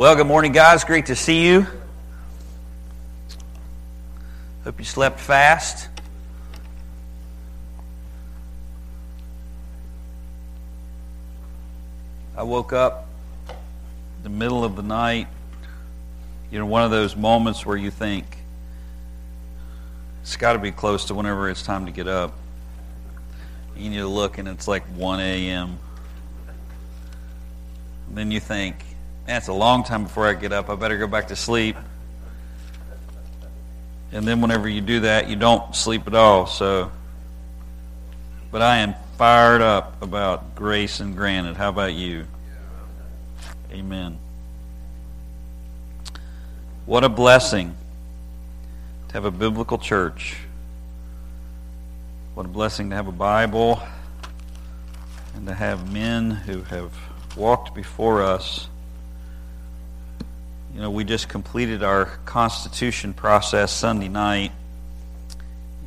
Well, good morning, guys. Great to see you. Hope you slept fast. I woke up the middle of the night. You know, one of those moments where you think it's got to be close to whenever it's time to get up. You need to look, and it's like 1 a.m. Then you think, it's a long time before I get up. I better go back to sleep. And then whenever you do that, you don't sleep at all. So, but I am fired up about Grace and Granite. How about you? Amen. What a blessing to have a biblical church. What a blessing to have a Bible and to have men who have walked before us. You know, we just completed our Constitution process Sunday night,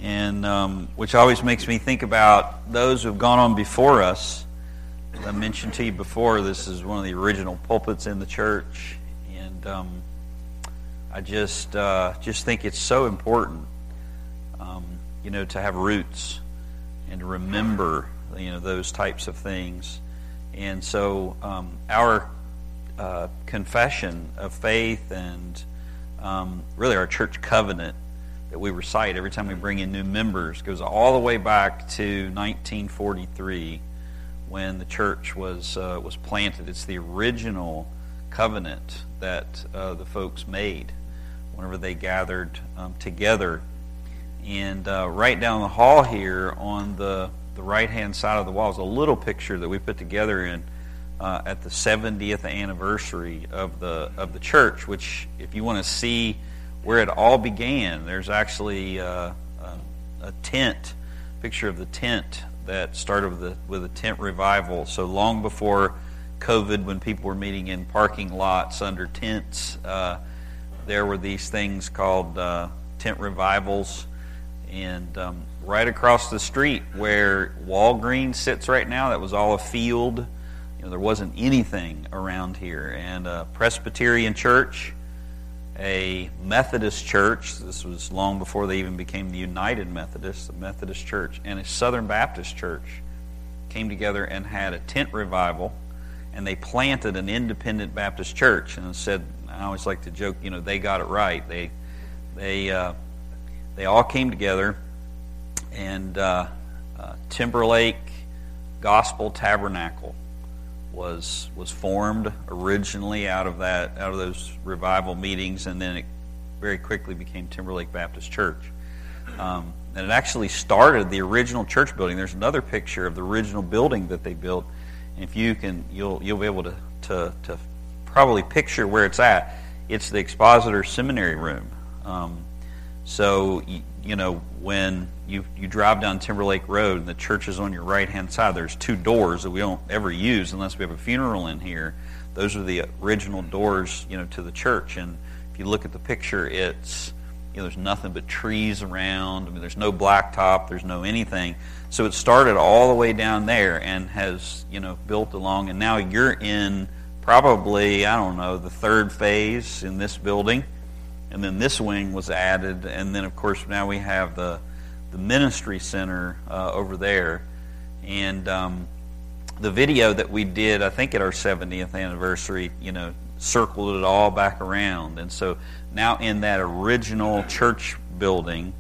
and um, which always makes me think about those who have gone on before us. As I mentioned to you before, this is one of the original pulpits in the church, and um, I just uh, just think it's so important, um, you know, to have roots and to remember, you know, those types of things. And so, um, our uh, confession of faith and um, really our church covenant that we recite every time we bring in new members goes all the way back to 1943 when the church was uh, was planted. It's the original covenant that uh, the folks made whenever they gathered um, together. And uh, right down the hall here on the the right hand side of the wall is a little picture that we put together in uh, at the 70th anniversary of the of the church. Which, if you want to see where it all began, there's actually uh, a, a, tent picture of the tent that started with a, with a tent revival. So long before COVID, when people were meeting in parking lots under tents, uh, there were these things called uh, tent revivals. And um, right across the street where Walgreens sits right now, that was all a field. Know, there wasn't anything around here. And a Presbyterian church, a Methodist church, this was long before they even became the United Methodists, the Methodist church, and a Southern Baptist church came together and had a tent revival. And they planted an independent Baptist church and said, I always like to joke, you know, they got it right. They, they, uh, they all came together, and uh, uh, Timberlake Gospel Tabernacle was was formed originally out of that out of those revival meetings, and then it very quickly became Timberlake Baptist Church. Um, and it actually started the original church building. There's another picture of the original building that they built. And if you can, you'll you'll be able to to, to probably picture where it's at. It's the Expositor Seminary room. Um, so, you, you, know, when you, you drive down Timberlake Road and the church is on your right hand side, there's two doors that we don't ever use unless we have a funeral in here. Those are the original doors, you know, to the church. And if you look at the picture, it's, you know, there's nothing but trees around. I mean, there's no blacktop, there's no anything. So it started all the way down there and has, you know, built along. And now you're in probably, I don't know, the third phase in this building and then this wing was added, and then of course now we have the the ministry center uh, over there, and um, the video that we did, I think at our 70th anniversary, you know, circled it all back around, and so now in that original church building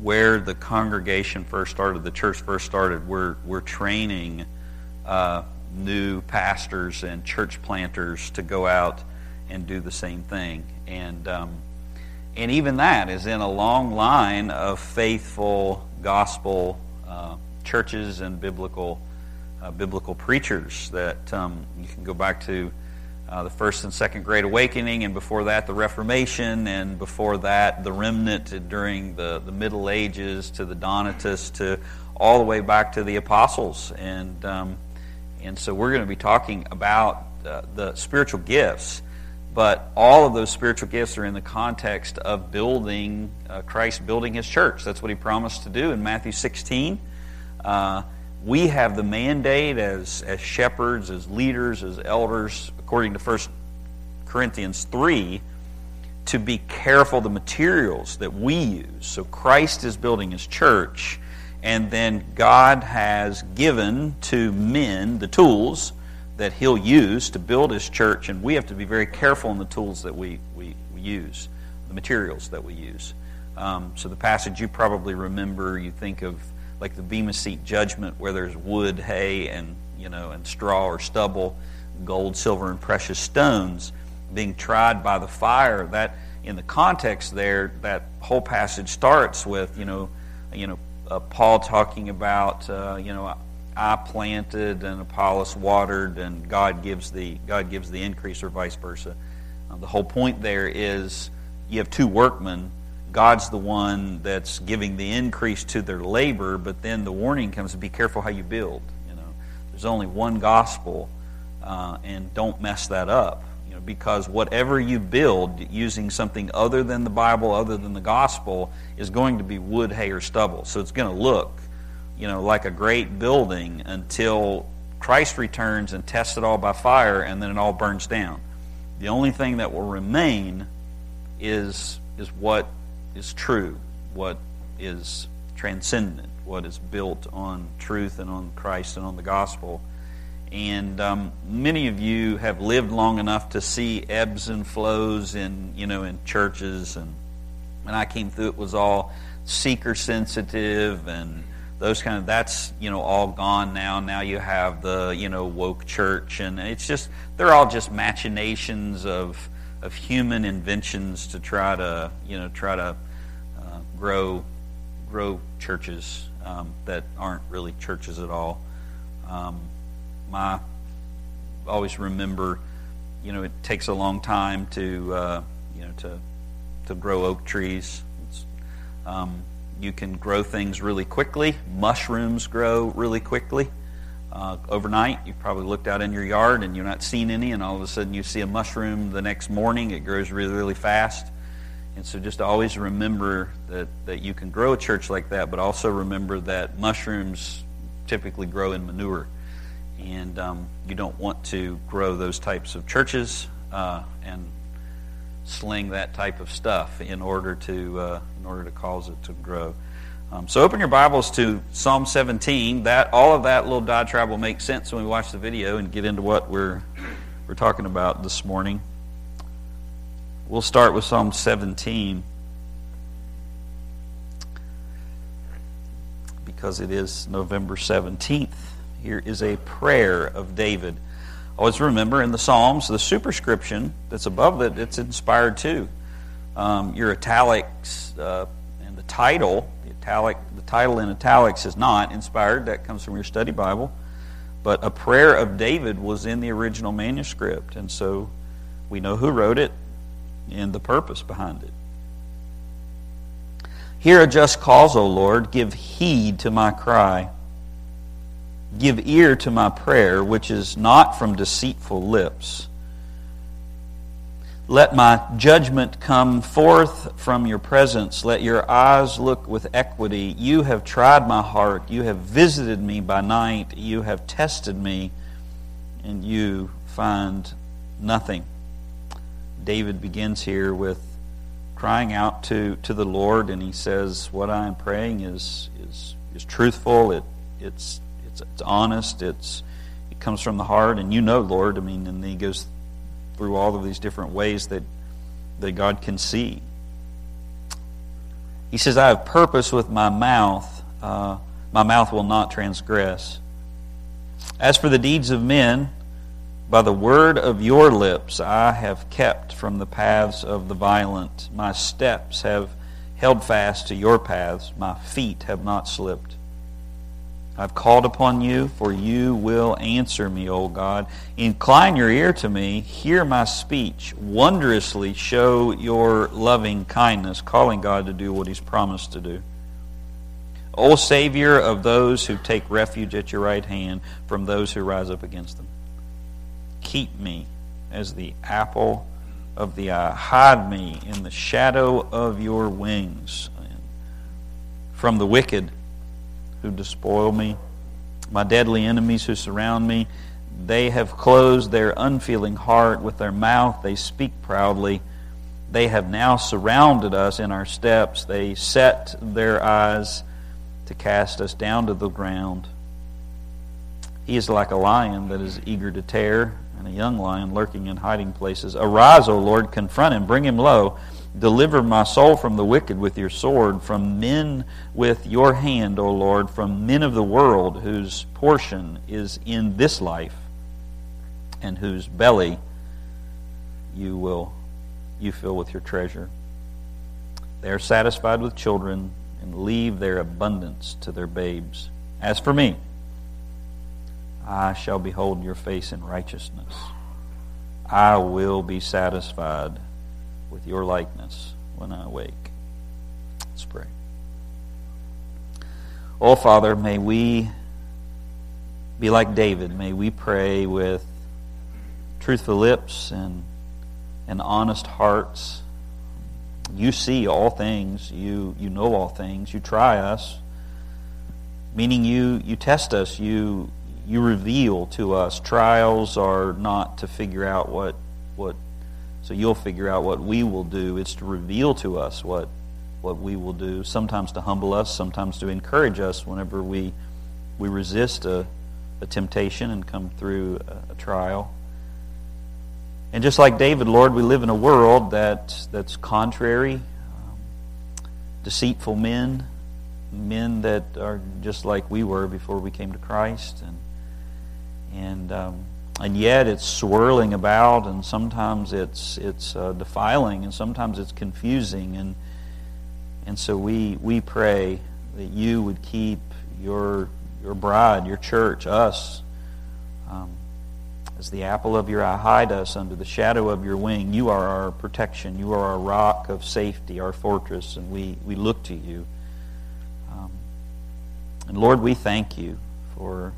where the congregation first started, the church first started, we're we're training uh, new pastors and church planters to go out and do the same thing. And um, and even that is in a long line of faithful gospel uh, churches and biblical uh, biblical preachers that um, you can go back to uh, the first and second great awakening and before that the reformation and before that the remnant during the, the middle ages to the donatists to all the way back to the apostles. And um, and so we're going to be talking about uh, the spiritual gifts but all of those spiritual gifts are in the context of building uh, Christ, building His church. That's what He promised to do in Matthew 16. Uh, we have the mandate as, as shepherds, as leaders, as elders, according to 1 Corinthians 3 to be careful the materials that we use. So Christ is building his church, and then God has given to men the tools that he'll use to build his church, and we have to be very careful in the tools that we, we, we use, the materials that we use. Um, so the passage you probably remember, you think of like the Bema Seat judgment where there's wood, hay, and you know, and straw or stubble, gold, silver, and precious stones being tried by the fire. That in the context there, that whole passage starts with you know, you know, uh, Paul talking about uh, you know, I planted and Apollos watered, and God gives the God gives the increase, or vice versa. Uh, the whole point there is you have two workmen. God's the one that's giving the increase to their labor, but then the warning comes be careful how you build. You know, there's only one gospel, uh, and don't mess that up You know, because whatever you build using something other than the Bible, other than the gospel, is going to be wood, hay, or stubble. So it's going to look, you know, like a great building until Christ returns and tests it all by fire, and then it all burns down. The only thing that will remain is is what is true, what is transcendent, what is built on truth and on Christ and on the gospel. And um, many of you have lived long enough to see ebbs and flows in, you know, in churches. And when I came through, it was all seeker sensitive and those kind of that's you know all gone now now you have the you know woke church and it's just they're all just machinations of of human inventions to try to you know try to uh, grow grow churches um, that aren't really churches at all um, my always remember, you know, it takes a long time to uh, you know to to grow oak trees. Um, you can grow things really quickly. Mushrooms grow really quickly. Uh, overnight, you've probably looked out in your yard and you're not seeing any, and all of a sudden you see a mushroom the next morning. It grows really, really fast. And so just always remember that, that you can grow a church like that, but also remember that mushrooms typically grow in manure and um, you don't want to grow those types of churches uh, and sling that type of stuff in order to uh, in order to cause it to grow. Um, so open your Bibles to Psalm 17. That all of that little diatribe will make sense when we watch the video and get into what we're we're talking about this morning. We'll start with Psalm 17 because it is November 17th. Here is a prayer of David. Always remember in the Psalms, the superscription that's above it, it's inspired too. Um, your italics uh, and the title, the italic, the title in italics is not inspired. That comes from your study Bible. But a prayer of David was in the original manuscript, and so we know who wrote it and the purpose behind it. Hear a just cause, O Lord. Give heed to my cry. Give ear to my prayer, which is not from deceitful lips. Let my judgment come forth from your presence. Let your eyes look with equity. You have tried my heart. You have visited me by night. You have tested me, and you find nothing. David begins here with crying out to, to the Lord, and he says, What I am praying is, is, is truthful. It, it's it's, it's honest. It's it comes from the heart, and you know, Lord. I mean, and he goes through all of these different ways that that God can see. He says, "I have purpose with my mouth; uh, my mouth will not transgress." As for the deeds of men, by the word of your lips I have kept from the paths of the violent. My steps have held fast to your paths. My feet have not slipped. I've called upon you, for you will answer me, O God. Incline your ear to me, hear my speech, wondrously show your loving kindness, calling God to do what he's promised to do. O Savior of those who take refuge at your right hand from those who rise up against them. Keep me as the apple of the eye. Hide me in the shadow of your wings from the wicked who despoil me, my deadly enemies who surround me. They have closed their unfeeling heart with their mouth. They speak proudly. They have now surrounded us in our steps. They set their eyes to cast us down to the ground. He is like a lion that is eager to tear, and a young lion lurking in hiding places. Arise, O Lord, confront him, bring him low. Deliver my soul from the wicked with your sword, from men with your hand, O Lord, from men of the world whose portion is in this life and whose belly you will you fill with your treasure. They are satisfied with children and leave their abundance to their babes. As for me, I shall behold your face in righteousness. I will be satisfied with your likeness when I awake. Let's pray. Oh, Father, may we be like David. May we pray with truthful lips and, and honest hearts. You see all things. You, you know all things. You try us, meaning you, you test us. You, you reveal to us. Trials are not to figure out what, what so you'll figure out what we will do. It's to reveal to us what, what we will do, sometimes to humble us, sometimes to encourage us whenever we, we resist a, a temptation and come through a, a trial. And just like David, Lord, we live in a world that, that's contrary, um, deceitful men, men that are just like we were before we came to Christ. And, and um, and yet it's swirling about, and sometimes it's it's uh, defiling, and sometimes it's confusing, and and so we we pray that you would keep your your bride, your church, us, um, as the apple of your eye. Hide us under the shadow of your wing. You are our protection. You are our rock of safety, our fortress, and we we look to you. Um, and Lord, we thank you for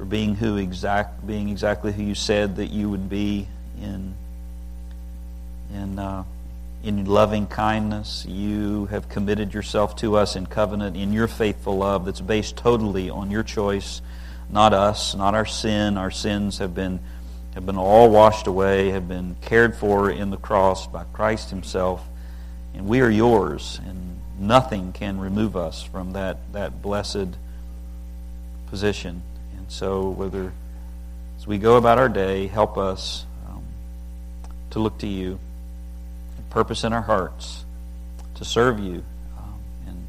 for being who exact being exactly who you said that you would be in in uh, in loving kindness. You have committed yourself to us in covenant in your faithful love that's based totally on your choice, not us, not our sin. Our sins have been have been all washed away, have been cared for in the cross by Christ Himself, and we are yours, and nothing can remove us from that that blessed position. So, whether as we go about our day, help us um, to look to you, purpose in our hearts to serve you, um, and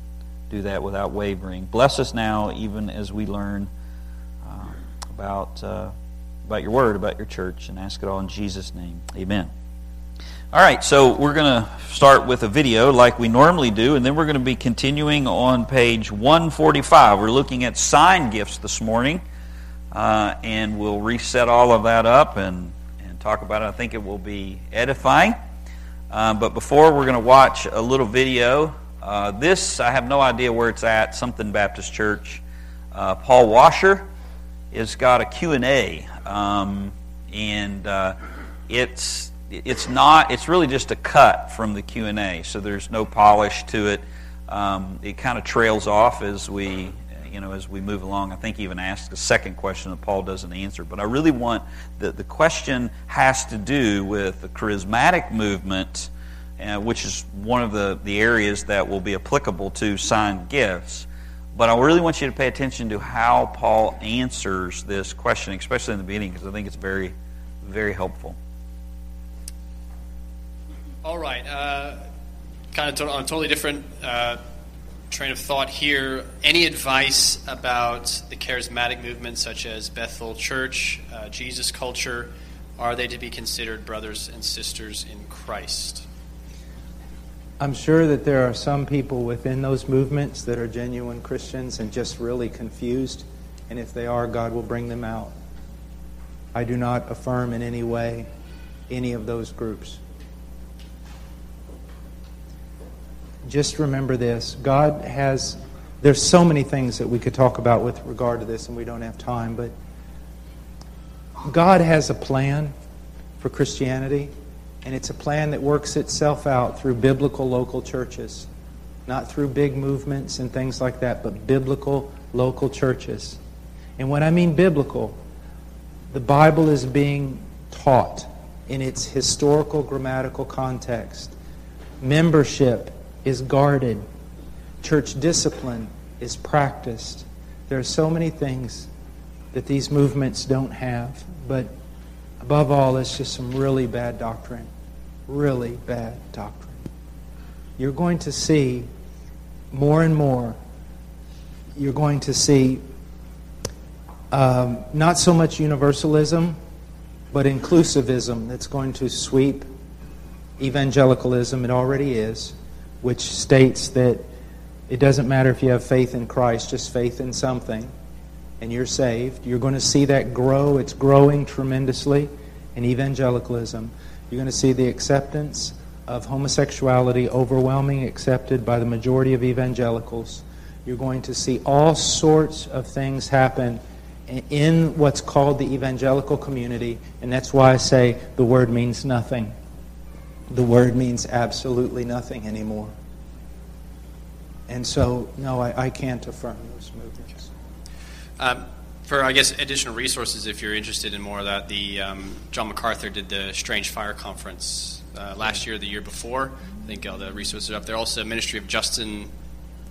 do that without wavering. Bless us now, even as we learn uh, about uh, about your word, about your church, and ask it all in Jesus' name. Amen. All right, so we're going to start with a video like we normally do, and then we're going to be continuing on page 145. We're looking at sign gifts this morning uh, and we'll reset all of that up and, and talk about it. I think it will be edifying. Uh, but before, we're going to watch a little video. Uh, this, I have no idea where it's at, something Baptist Church. Uh, Paul Washer has got a Q&A, um, and uh, it's, it's not, it's really just a cut from the Q&A, so there's no polish to it. Um, it kind of trails off as we you know, as we move along. I think he even asked a second question that Paul doesn't answer. But I really want the, the question has to do with the charismatic movement, uh, which is one of the, the areas that will be applicable to signed gifts. But I really want you to pay attention to how Paul answers this question, especially in the beginning, because I think it's very, very helpful. All right. Uh, kind of to- on a totally different uh, train of thought here. Any advice about the charismatic movement, such as Bethel Church, uh, Jesus culture? Are they to be considered brothers and sisters in Christ? I'm sure that there are some people within those movements that are genuine Christians and just really confused. And if they are, God will bring them out. I do not affirm in any way any of those groups. Just remember this God has, there's so many things that we could talk about with regard to this, and we don't have time, but God has a plan for Christianity, and it's a plan that works itself out through biblical local churches. Not through big movements and things like that, but biblical local churches. And when I mean biblical, the Bible is being taught in its historical grammatical context. Membership is guarded. Church discipline is practiced. There are so many things that these movements don't have, but above all, it's just some really bad doctrine. Really bad doctrine. You're going to see more and more, you're going to see um, not so much universalism, but inclusivism that's going to sweep evangelicalism. It already is, which states that it doesn't matter if you have faith in Christ, just faith in something, and you're saved. You're going to see that grow. It's growing tremendously in evangelicalism. You're going to see the acceptance of homosexuality overwhelmingly accepted by the majority of evangelicals. You're going to see all sorts of things happen in what's called the evangelical community, and that's why I say the word means nothing. The word means absolutely nothing anymore. And so, no, I, I can't affirm those movements. Um, for, I guess, additional resources, if you're interested in more of that, the um, John MacArthur did the Strange Fire Conference uh, last year, the year before. I think all the resources are up there. Also, Ministry of Justin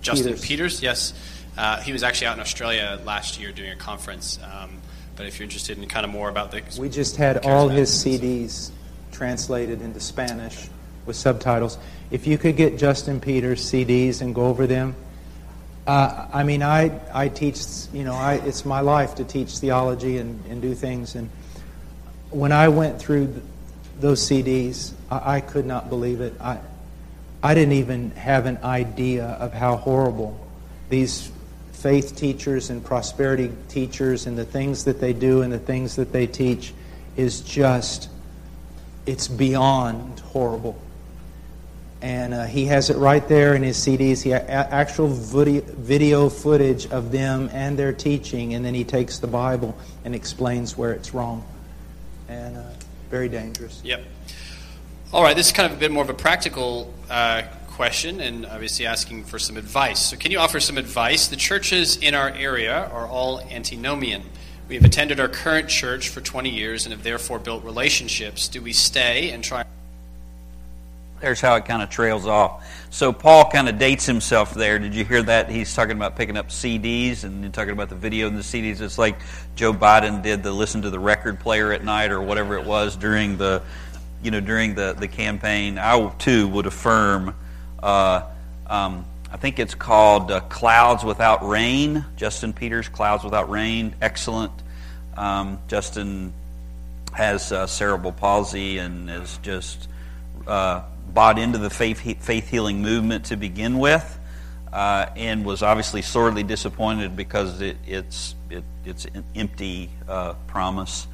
Justin Peters, Peters yes. Uh, he was actually out in Australia last year doing a conference. Um, but if you're interested in kind of more about the. We just had all his CDs translated into Spanish with subtitles. If you could get Justin Peters' CDs and go over them. Uh, I mean, I, I teach, you know, I, it's my life to teach theology and, and do things. And when I went through those CDs, I, I could not believe it. I, I didn't even have an idea of how horrible these faith teachers and prosperity teachers and the things that they do and the things that they teach is just, it's beyond horrible. And uh, he has it right there in his CDs. He ha- actual video, footage of them and their teaching, and then he takes the Bible and explains where it's wrong. And uh, very dangerous. Yep. All right, this is kind of a bit more of a practical uh, question and obviously asking for some advice. So, can you offer some advice? The churches in our area are all antinomian. We have attended our current church for 20 years and have therefore built relationships. Do we stay and try? There's how it kind of trails off. So Paul kind of dates himself there. Did you hear that? He's talking about picking up CDs and talking about the video and the CDs. It's like Joe Biden did the listen to the record player at night or whatever it was during the, you know, during the, the campaign. I too would affirm uh, um, I think it's called uh, Clouds Without Rain. Justin Peters, Clouds Without Rain. Excellent. Um, Justin has uh, cerebral palsy and is just uh, bought into the faith, faith healing movement to begin with. Uh, and was obviously sorely disappointed because it, it's it, it's an empty uh, promise,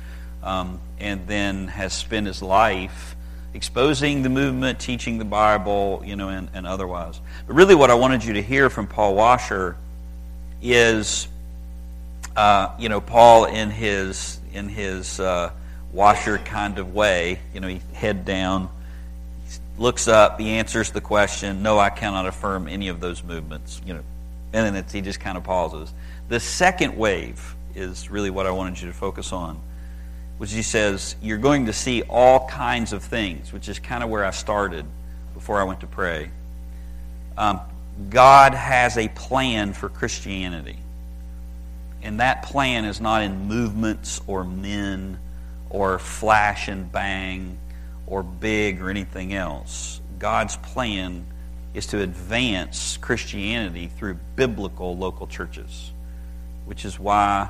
um, and then has spent his life exposing the movement, teaching the Bible, you know, and, and otherwise. But really, what I wanted you to hear from Paul Washer is, uh, you know, Paul in his in his uh, Washer kind of way, you know, he head down, looks up, he answers the question, "No, I cannot affirm any of those movements," you know, and then he just kind of pauses. The second wave is really what I wanted you to focus on which he says, You're going to see all kinds of things, which is kind of where I started before I went to pray. Um, God has a plan for Christianity. And that plan is not in movements or men or flash and bang or big or anything else. God's plan is to advance Christianity through biblical local churches, which is why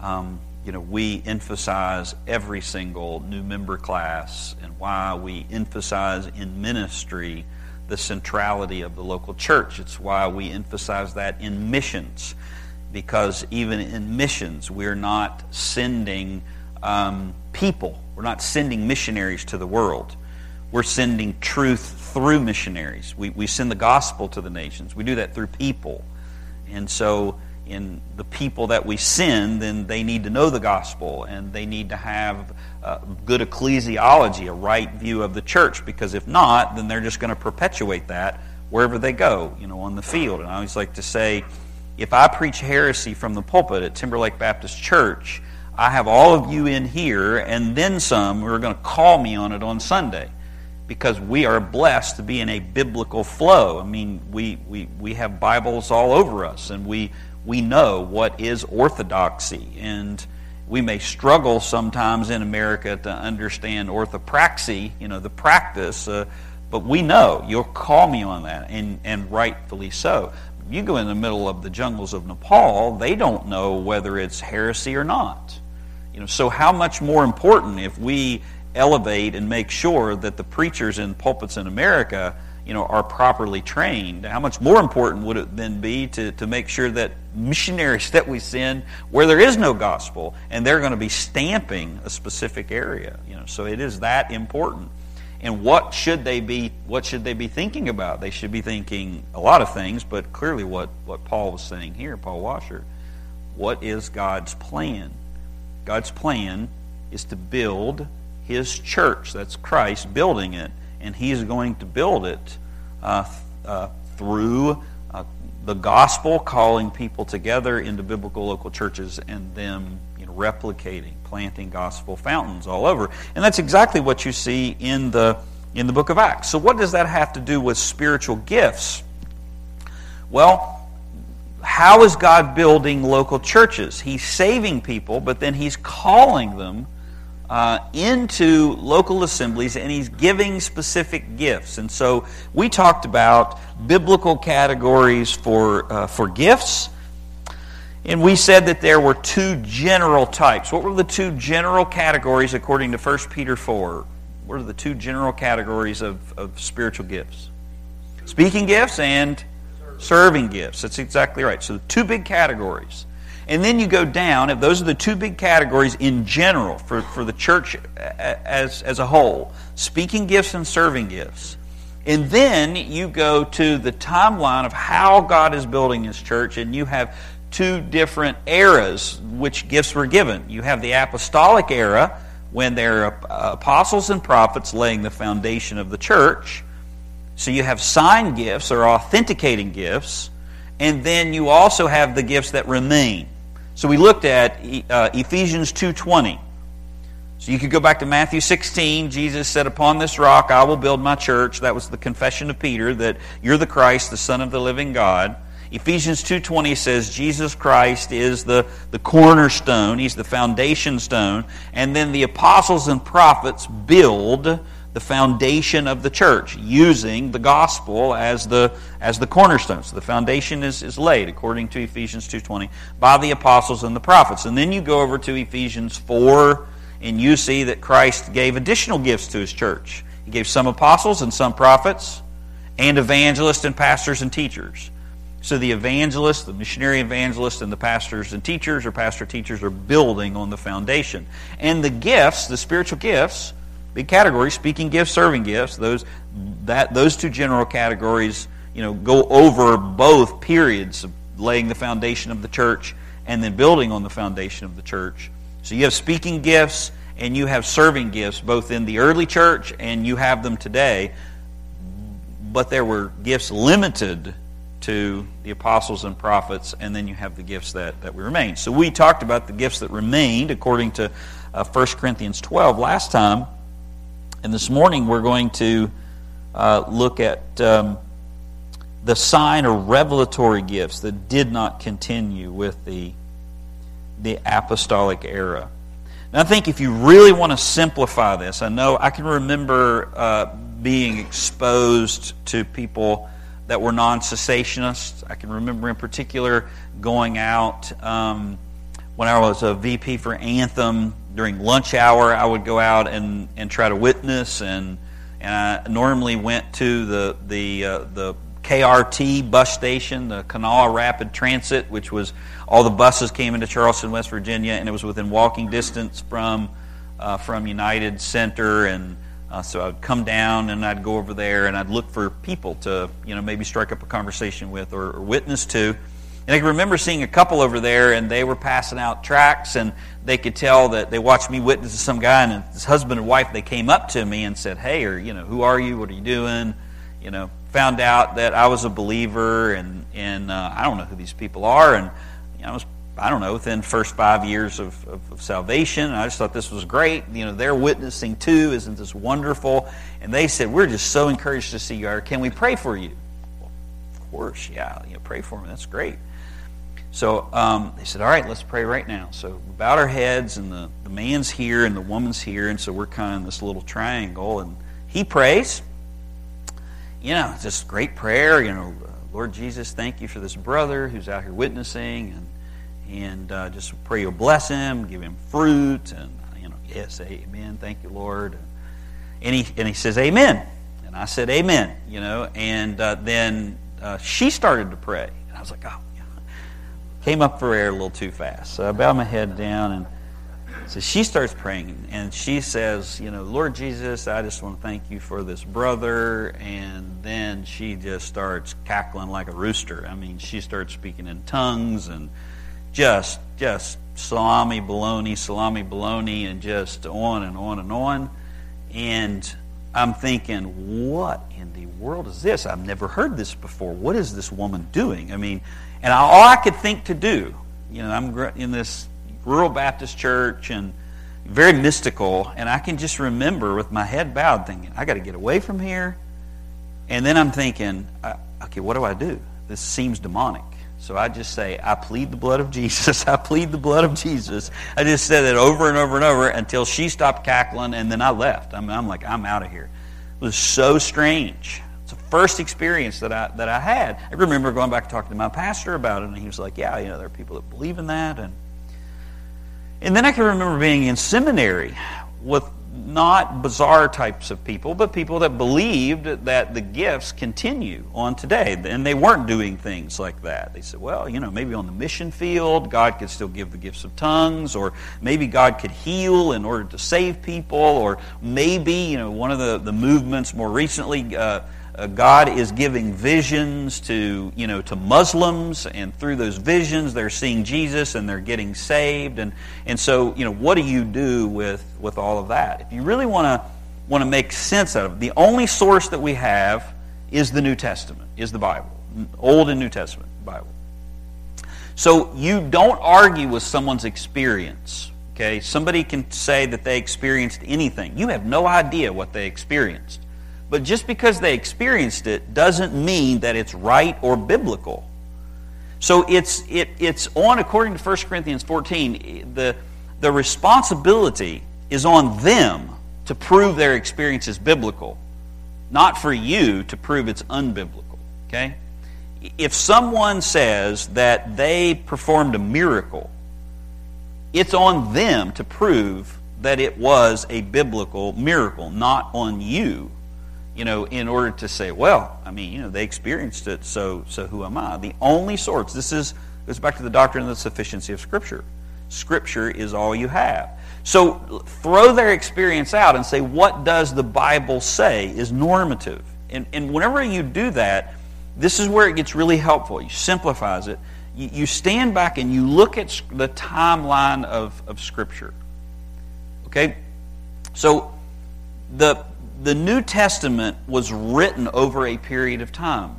um, you know, we emphasize every single new member class and why we emphasize in ministry the centrality of the local church. It's why we emphasize that in missions, because even in missions, we're not sending um, people, we're not sending missionaries to the world. We're sending truth through missionaries. We, we send the gospel to the nations. We do that through people. And so in the people that we send, then they need to know the gospel and they need to have uh, good ecclesiology, a right view of the church, because if not, then they're just going to perpetuate that wherever they go, you know, on the field. And I always like to say, if I preach heresy from the pulpit at Timberlake Baptist Church, I have all of you in here and then some who are going to call me on it on Sunday because we are blessed to be in a biblical flow. I mean, we, we, we have Bibles all over us and we, we know what is orthodoxy. And we may struggle sometimes in America to understand orthopraxy, you know, the practice, uh, but we know. You'll call me on that, and, and rightfully so. You go in the middle of the jungles of Nepal, they don't know whether it's heresy or not. You know, so how much more important if we elevate and make sure that the preachers in pulpits in America, you know, are properly trained? How much more important would it then be to, to make sure that missionaries that we send where there is no gospel and they're going to be stamping a specific area, you know, so it is that important. And what should they be what should they be thinking about? They should be thinking a lot of things, but clearly what, what Paul was saying here, Paul Washer, what is God's plan? God's plan is to build his church. That's Christ building it. And he's going to build it uh, uh, through uh, the gospel, calling people together into biblical local churches and them replicating, planting gospel fountains all over. And that's exactly what you see in the, in the book of Acts. So, what does that have to do with spiritual gifts? Well, how is God building local churches? He's saving people, but then He's calling them uh, into local assemblies and He's giving specific gifts. And so we talked about biblical categories for, uh, for gifts. And we said that there were two general types. What were the two general categories according to 1 Peter 4? What are the two general categories of, of spiritual gifts? Speaking gifts and serving gifts. That's exactly right. So, two big categories. And then you go down, if those are the two big categories in general for, for the church as, as a whole speaking gifts and serving gifts. And then you go to the timeline of how God is building His church, and you have two different eras which gifts were given. You have the apostolic era, when there are apostles and prophets laying the foundation of the church. So you have sign gifts or authenticating gifts, and then you also have the gifts that remain. So we looked at uh, Ephesians 2:20. So you could go back to Matthew 16. Jesus said, "Upon this rock I will build my church." That was the confession of Peter that you're the Christ, the Son of the living God. Ephesians 2:20 says Jesus Christ is the, the cornerstone, he's the foundation stone, and then the apostles and prophets build the foundation of the church using the gospel as the as the cornerstone. So the foundation is, is laid according to ephesians 2.20 by the apostles and the prophets. And then you go over to ephesians 4 and you see that christ gave additional gifts to his church. He gave some apostles and some prophets and evangelists and pastors and teachers so the evangelists the missionary evangelists and the pastors and teachers or pastor teachers are building on the foundation and the gifts the spiritual gifts big categories: speaking gifts, serving gifts. Those that those two general categories, you know, go over both periods of laying the foundation of the church and then building on the foundation of the church. So you have speaking gifts and you have serving gifts, both in the early church and you have them today. But there were gifts limited to the apostles and prophets, and then you have the gifts that, that we remain. So we talked about the gifts that remained according to uh, 1 Corinthians 12 last time. And this morning we're going to uh, look at um, the sign or revelatory gifts that did not continue with the, the apostolic era. Now, I think if you really want to simplify this, I know I can remember uh, being exposed to people that were non cessationists. I can remember in particular going out um, when I was a VP for Anthem during lunch hour, I would go out and, and try to witness, and, and I normally went to the the uh, the KRT bus station, the Kanawha Rapid Transit, which was all the buses came into Charleston, West Virginia, and it was within walking distance from uh, from United Center, and uh, so I'd come down and I'd go over there and I'd look for people to you know maybe strike up a conversation with or, or witness to. And I can remember seeing a couple over there, and they were passing out tracts, and they could tell that they watched me witness to some guy, and his husband and wife, they came up to me and said, Hey, or, you know, who are you? What are you doing? You know, found out that I was a believer, and, and uh, I don't know who these people are. And you know, I was I don't know, within first five years of, of, of, salvation. I just thought this was great. You know, they're witnessing too. Isn't this wonderful? And they said, We're just so encouraged to see you. Are can we pray for you? Well, of course, yeah. You know, pray for me. That's great. So um, they said, All right, let's pray right now. So we bowed our heads, and the, the man's here, and the woman's here. And so we're kind of in this little triangle. And he prays. You know, just great prayer. You know, Lord Jesus, thank you for this brother who's out here witnessing. And and uh, just pray you'll bless him, give him fruit, and you know, yes, amen, thank you, Lord. And he and he says, Amen, and I said, Amen, you know, and uh, then uh, she started to pray, and I was like, oh, came up for air a little too fast, so I bowed my head down and. So she starts praying and she says, You know, Lord Jesus, I just want to thank you for this brother. And then she just starts cackling like a rooster. I mean, she starts speaking in tongues and just just salami baloney, salami baloney, and just on and on and on. And I'm thinking, what in the world is this? I've never heard this before. What is this woman doing? I mean, and all I could think to do, you know, I'm in this rural Baptist church and very mystical, and I can just remember with my head bowed thinking, I got to get away from here. And then I'm thinking, uh, okay, what do I do? This seems demonic. So I just say, I plead the blood of Jesus. I plead the blood of Jesus. I just said it over and over and over until she stopped cackling, and then I left. I I'm like, I'm out of here. It was so strange. It's the first experience that I, that I had. I remember going back and talking to my pastor about it, and he was like, Yeah, you know, there are people that believe in that. And, and then I can remember being in seminary with not bizarre types of people, but people that believed that the gifts continue on today. And they weren't doing things like that. They said, well, you know, maybe on the mission field, God could still give the gifts of tongues, or maybe God could heal in order to save people, or maybe, you know, one of the, the movements more recently, uh, uh, God is giving visions to, you know, to Muslims, and through those visions, they're seeing Jesus and they're getting saved. And, and so, you know, what do you do with, with all of that? If you really want to want to make sense out of it, the only source that we have is the New Testament, is the Bible, Old and New Testament Bible. So you don't argue with someone's experience. Okay, somebody can say that they experienced anything. You have no idea what they experienced. But just because they experienced it doesn't mean that it's right or biblical. So it's, it, it's on, according to 1 Corinthians 14, the, the responsibility is on them to prove their experience is biblical, not for you to prove it's unbiblical. Okay? If someone says that they performed a miracle, it's on them to prove that it was a biblical miracle, not on you you know, in order to say, well, I mean, you know, they experienced it, so so who am I? The only source. This is goes back to the doctrine of the sufficiency of Scripture. Scripture is all you have. So throw their experience out and say, what does the Bible say is normative? And, and whenever you do that, this is where it gets really helpful. You simplifies it. You, you stand back and you look at the timeline of, of Scripture. Okay? So the the New Testament was written over a period of time.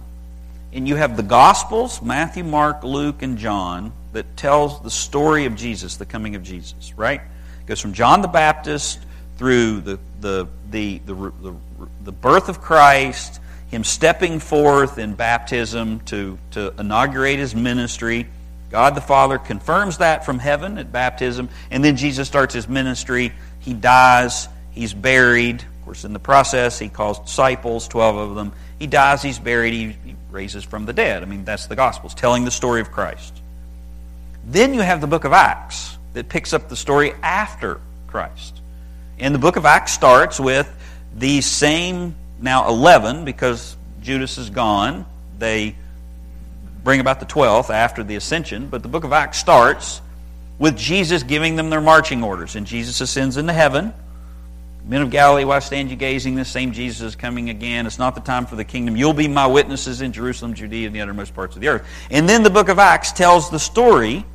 And you have the Gospels, Matthew, Mark, Luke, and John, that tells the story of Jesus, the coming of Jesus, right? It goes from John the Baptist through the, the, the, the, the, the birth of Christ, him stepping forth in baptism to, to inaugurate his ministry. God the Father confirms that from heaven at baptism, and then Jesus starts his ministry. He dies, he's buried, course, in the process, he calls disciples, 12 of them. He dies, he's buried, he, raises from the dead. I mean, that's the Gospels, telling the story of Christ. Then you have the book of Acts that picks up the story after Christ. And the book of Acts starts with these same, now 11, because Judas is gone. They bring about the 12th after the ascension. But the book of Acts starts with Jesus giving them their marching orders. And Jesus ascends into heaven. Men of Galilee, why stand you gazing? This same Jesus is coming again. It's not the time for the kingdom. You'll be my witnesses in Jerusalem, Judea, and the uttermost parts of the earth. And then the book of Acts tells the story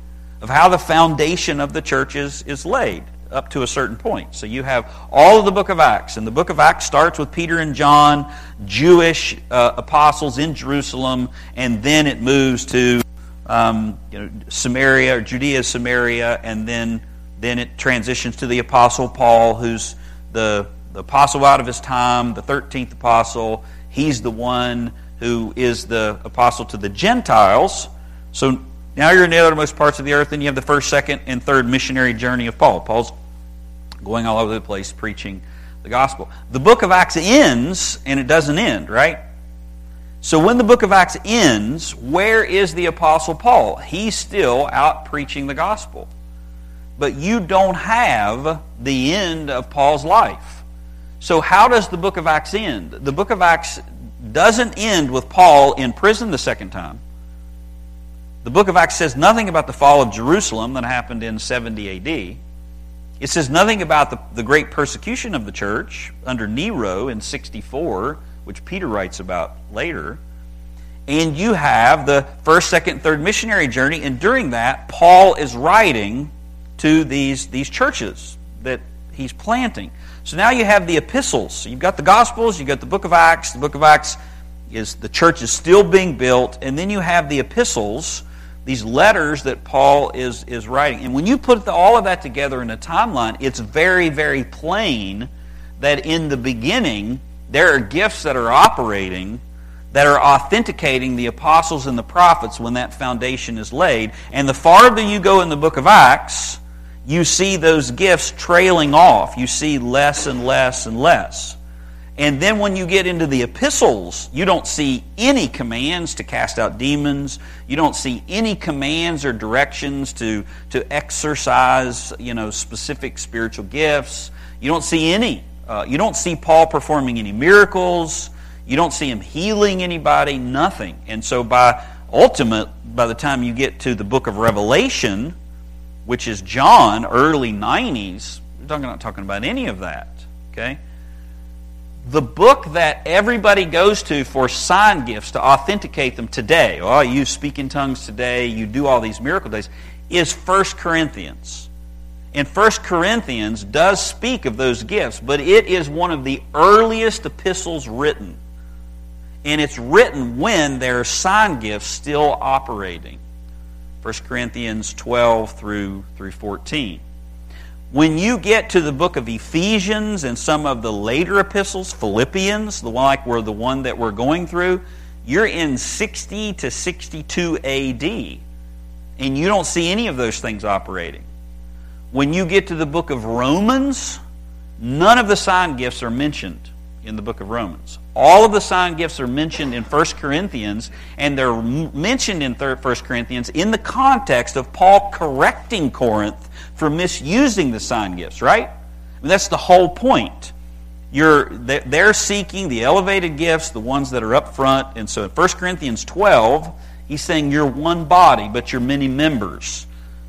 of how the foundation of the church is, is laid up to a certain point. So you have all of the book of Acts. And the book of Acts starts with Peter and John, Jewish uh, apostles in Jerusalem, and then it moves to um, you know, Samaria or Judea, Samaria, and then then it transitions to the Apostle Paul, who's the, the apostle out of his time, the 13th apostle. He's the one who is the apostle to the Gentiles. So now you're in the uttermost parts of the earth, and you have the first, second, and third missionary journey of Paul. Paul's going all over the place preaching the gospel. The book of Acts ends, and it doesn't end, right? So when the book of Acts ends, where is the Apostle Paul? He's still out preaching the gospel but you don't have the end of Paul's life. So, how does the book of Acts end? The book of Acts doesn't end with Paul in prison the second time. The book of Acts says nothing about the fall of Jerusalem that happened in 70 AD. It says nothing about the, the great persecution of the church under Nero in 64, which Peter writes about later. And you have the first, second, third missionary journey, and during that, Paul is writing to these, these churches that he's planting. So now you have the epistles. You've got the Gospels, you've got the book of Acts. The book of Acts is the church is still being built, and then you have the epistles, these letters that Paul is, is writing. And when you put the, all of that together in a timeline, it's very, very plain that in the beginning there are gifts that are operating that are authenticating the apostles and the prophets when that foundation is laid. And the farther you go in the book of Acts, you see those gifts trailing off. You see less and less and less. And then when you get into the epistles, you don't see any commands to cast out demons. You don't see any commands or directions to, to exercise, you know, specific spiritual gifts. You don't see any. Uh, you don't see Paul performing any miracles. You don't see him healing anybody, nothing. And so by ultimate, by the time you get to the book of Revelation, which is John, early 90s, we're not talking about any of that. Okay? The book that everybody goes to for sign gifts to authenticate them today, oh, you speak in tongues today, you do all these miracle days, is 1 Corinthians. And 1 Corinthians does speak of those gifts, but it is one of the earliest epistles written. And it's written when there are sign gifts still operating. 1 Corinthians 12 through, through 14. When you get to the book of Ephesians and some of the later epistles, Philippians, the like we're the one that we're going through, you're in 60 to 62 AD. And you don't see any of those things operating. When you get to the book of Romans, none of the sign gifts are mentioned in the book of Romans. All of the sign gifts are mentioned in 1 Corinthians, and they're mentioned in 1 Corinthians in the context of Paul correcting Corinth for misusing the sign gifts, right? I mean, that's the whole point. You're, they're seeking the elevated gifts, the ones that are up front. And so in 1 Corinthians 12, he's saying you're one body, but you're many members.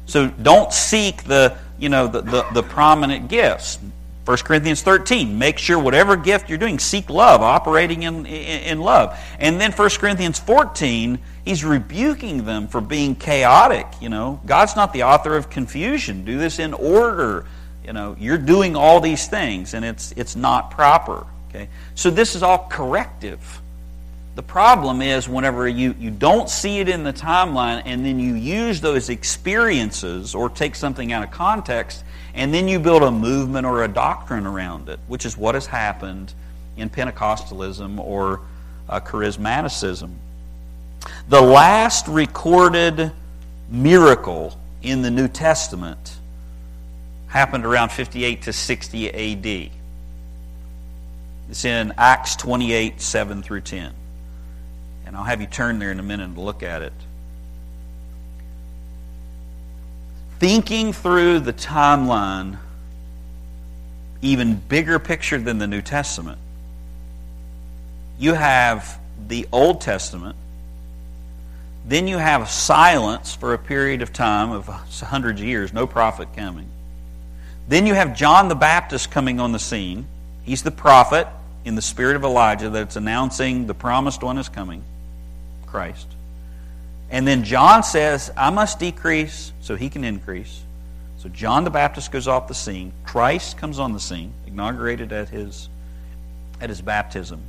So don't seek the, you know, the, the, the prominent gifts. 1 Corinthians 13, make sure whatever gift you're doing, seek love, operating in, in, in, love. And then 1 Corinthians 14, he's rebuking them for being chaotic. You know, God's not the author of confusion. Do this in order. You know, you're doing all these things, and it's, it's not proper. Okay? So this is all corrective. The problem is whenever you, you don't see it in the timeline and then you use those experiences or take something out of context and then you build a movement or a doctrine around it, which is what has happened in Pentecostalism or uh, charismaticism. The last recorded miracle in the New Testament happened around 58 to 60 AD. It's in Acts 28 7 through 10. And I'll have you turn there in a minute and look at it. thinking through the timeline, even bigger picture than the New Testament, you have the Old Testament, then you have silence for a period of time of hundreds of years, no prophet coming. Then you have John the Baptist coming on the scene. He's the prophet in the spirit of Elijah that's announcing the promised one is coming, Christ. And then John says, I must decrease so he can increase. So John the Baptist goes off the scene. Christ comes on the scene, inaugurated at his, at his baptism.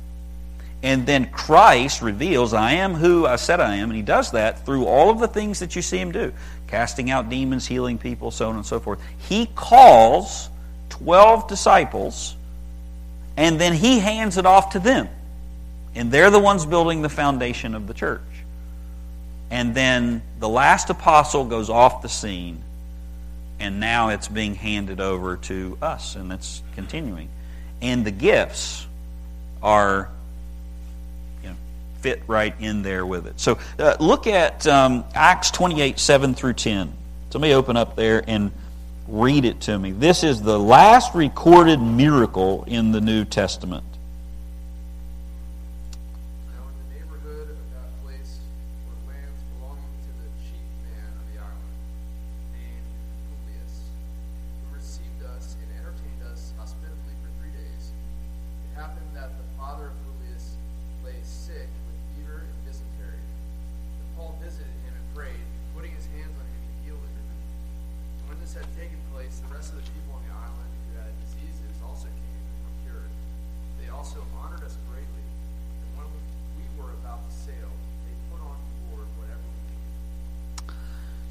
And then Christ reveals, I am who I said I am. And he does that through all of the things that you see him do casting out demons, healing people, so on and so forth. He calls 12 disciples, and then he hands it off to them. And they're the ones building the foundation of the church. And then the last apostle goes off the scene, and now it's being handed over to us, and it's continuing. And the gifts are you know, fit right in there with it. So uh, look at um, Acts 28 7 through 10. Somebody open up there and read it to me. This is the last recorded miracle in the New Testament.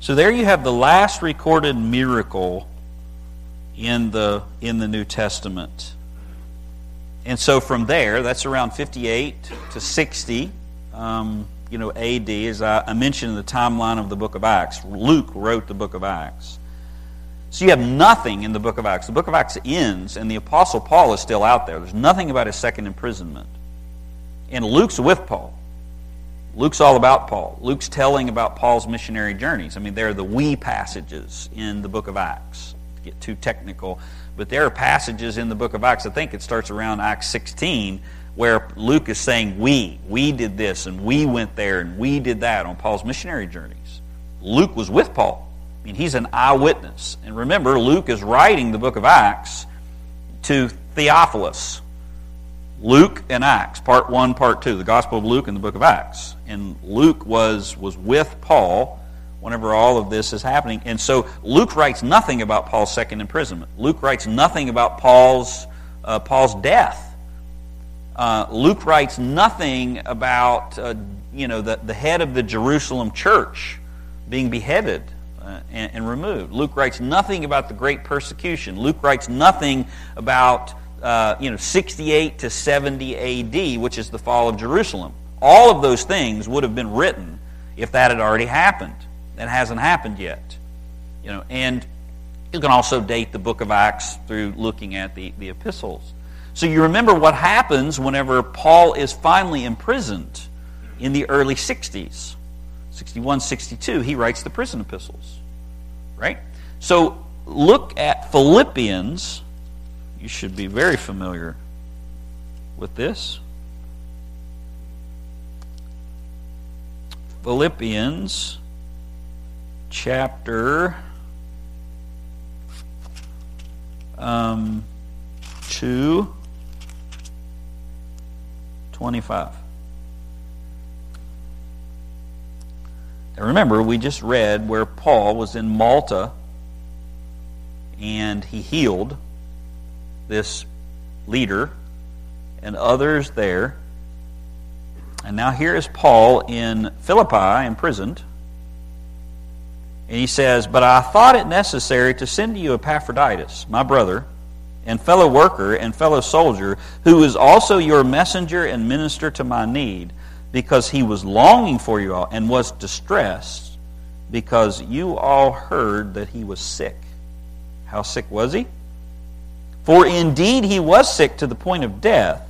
So there you have the last recorded miracle in the in the New Testament. And so from there, that's around 58 to 60, um, you know, AD, as I, I mentioned in the timeline of the book of Acts. Luke wrote the book of Acts. So you have nothing in the book of Acts. The book of Acts ends, and the Apostle Paul is still out there. There's nothing about his second imprisonment. And Luke's with Paul. Luke's all about Paul. Luke's telling about Paul's missionary journeys. I mean, there are the we passages in the book of Acts. To get too technical, but there are passages in the book of Acts. I think it starts around Acts 16 where Luke is saying we, we did this and we went there and we did that on Paul's missionary journeys. Luke was with Paul. I mean, he's an eyewitness. And remember, Luke is writing the book of Acts to Theophilus, Luke and Acts, part one, part two, the Gospel of Luke and the book of Acts. And Luke was, was with Paul whenever all of this is happening. And so Luke writes nothing about Paul's second imprisonment. Luke writes nothing about Paul's, uh, Paul's death. Uh, Luke writes nothing about uh, you know, the, the head of the Jerusalem church being beheaded uh, and, and removed. Luke writes nothing about the great persecution. Luke writes nothing about uh, you know, 68 to 70 AD, which is the fall of Jerusalem. All of those things would have been written if that had already happened. That hasn't happened yet. You know, and you can also date the book of Acts through looking at the, the epistles. So you remember what happens whenever Paul is finally imprisoned in the early 60s. 61, 62, he writes the prison epistles. Right? So look at Philippians you should be very familiar with this. Philippians chapter um, 2, 25. Now remember, we just read where Paul was in Malta and he healed this leader and others there. And now here is Paul in Philippi, imprisoned. And he says, But I thought it necessary to send to you Epaphroditus, my brother, and fellow worker and fellow soldier, who is also your messenger and minister to my need, because he was longing for you all and was distressed, because you all heard that he was sick. How sick was he? For indeed he was sick to the point of death,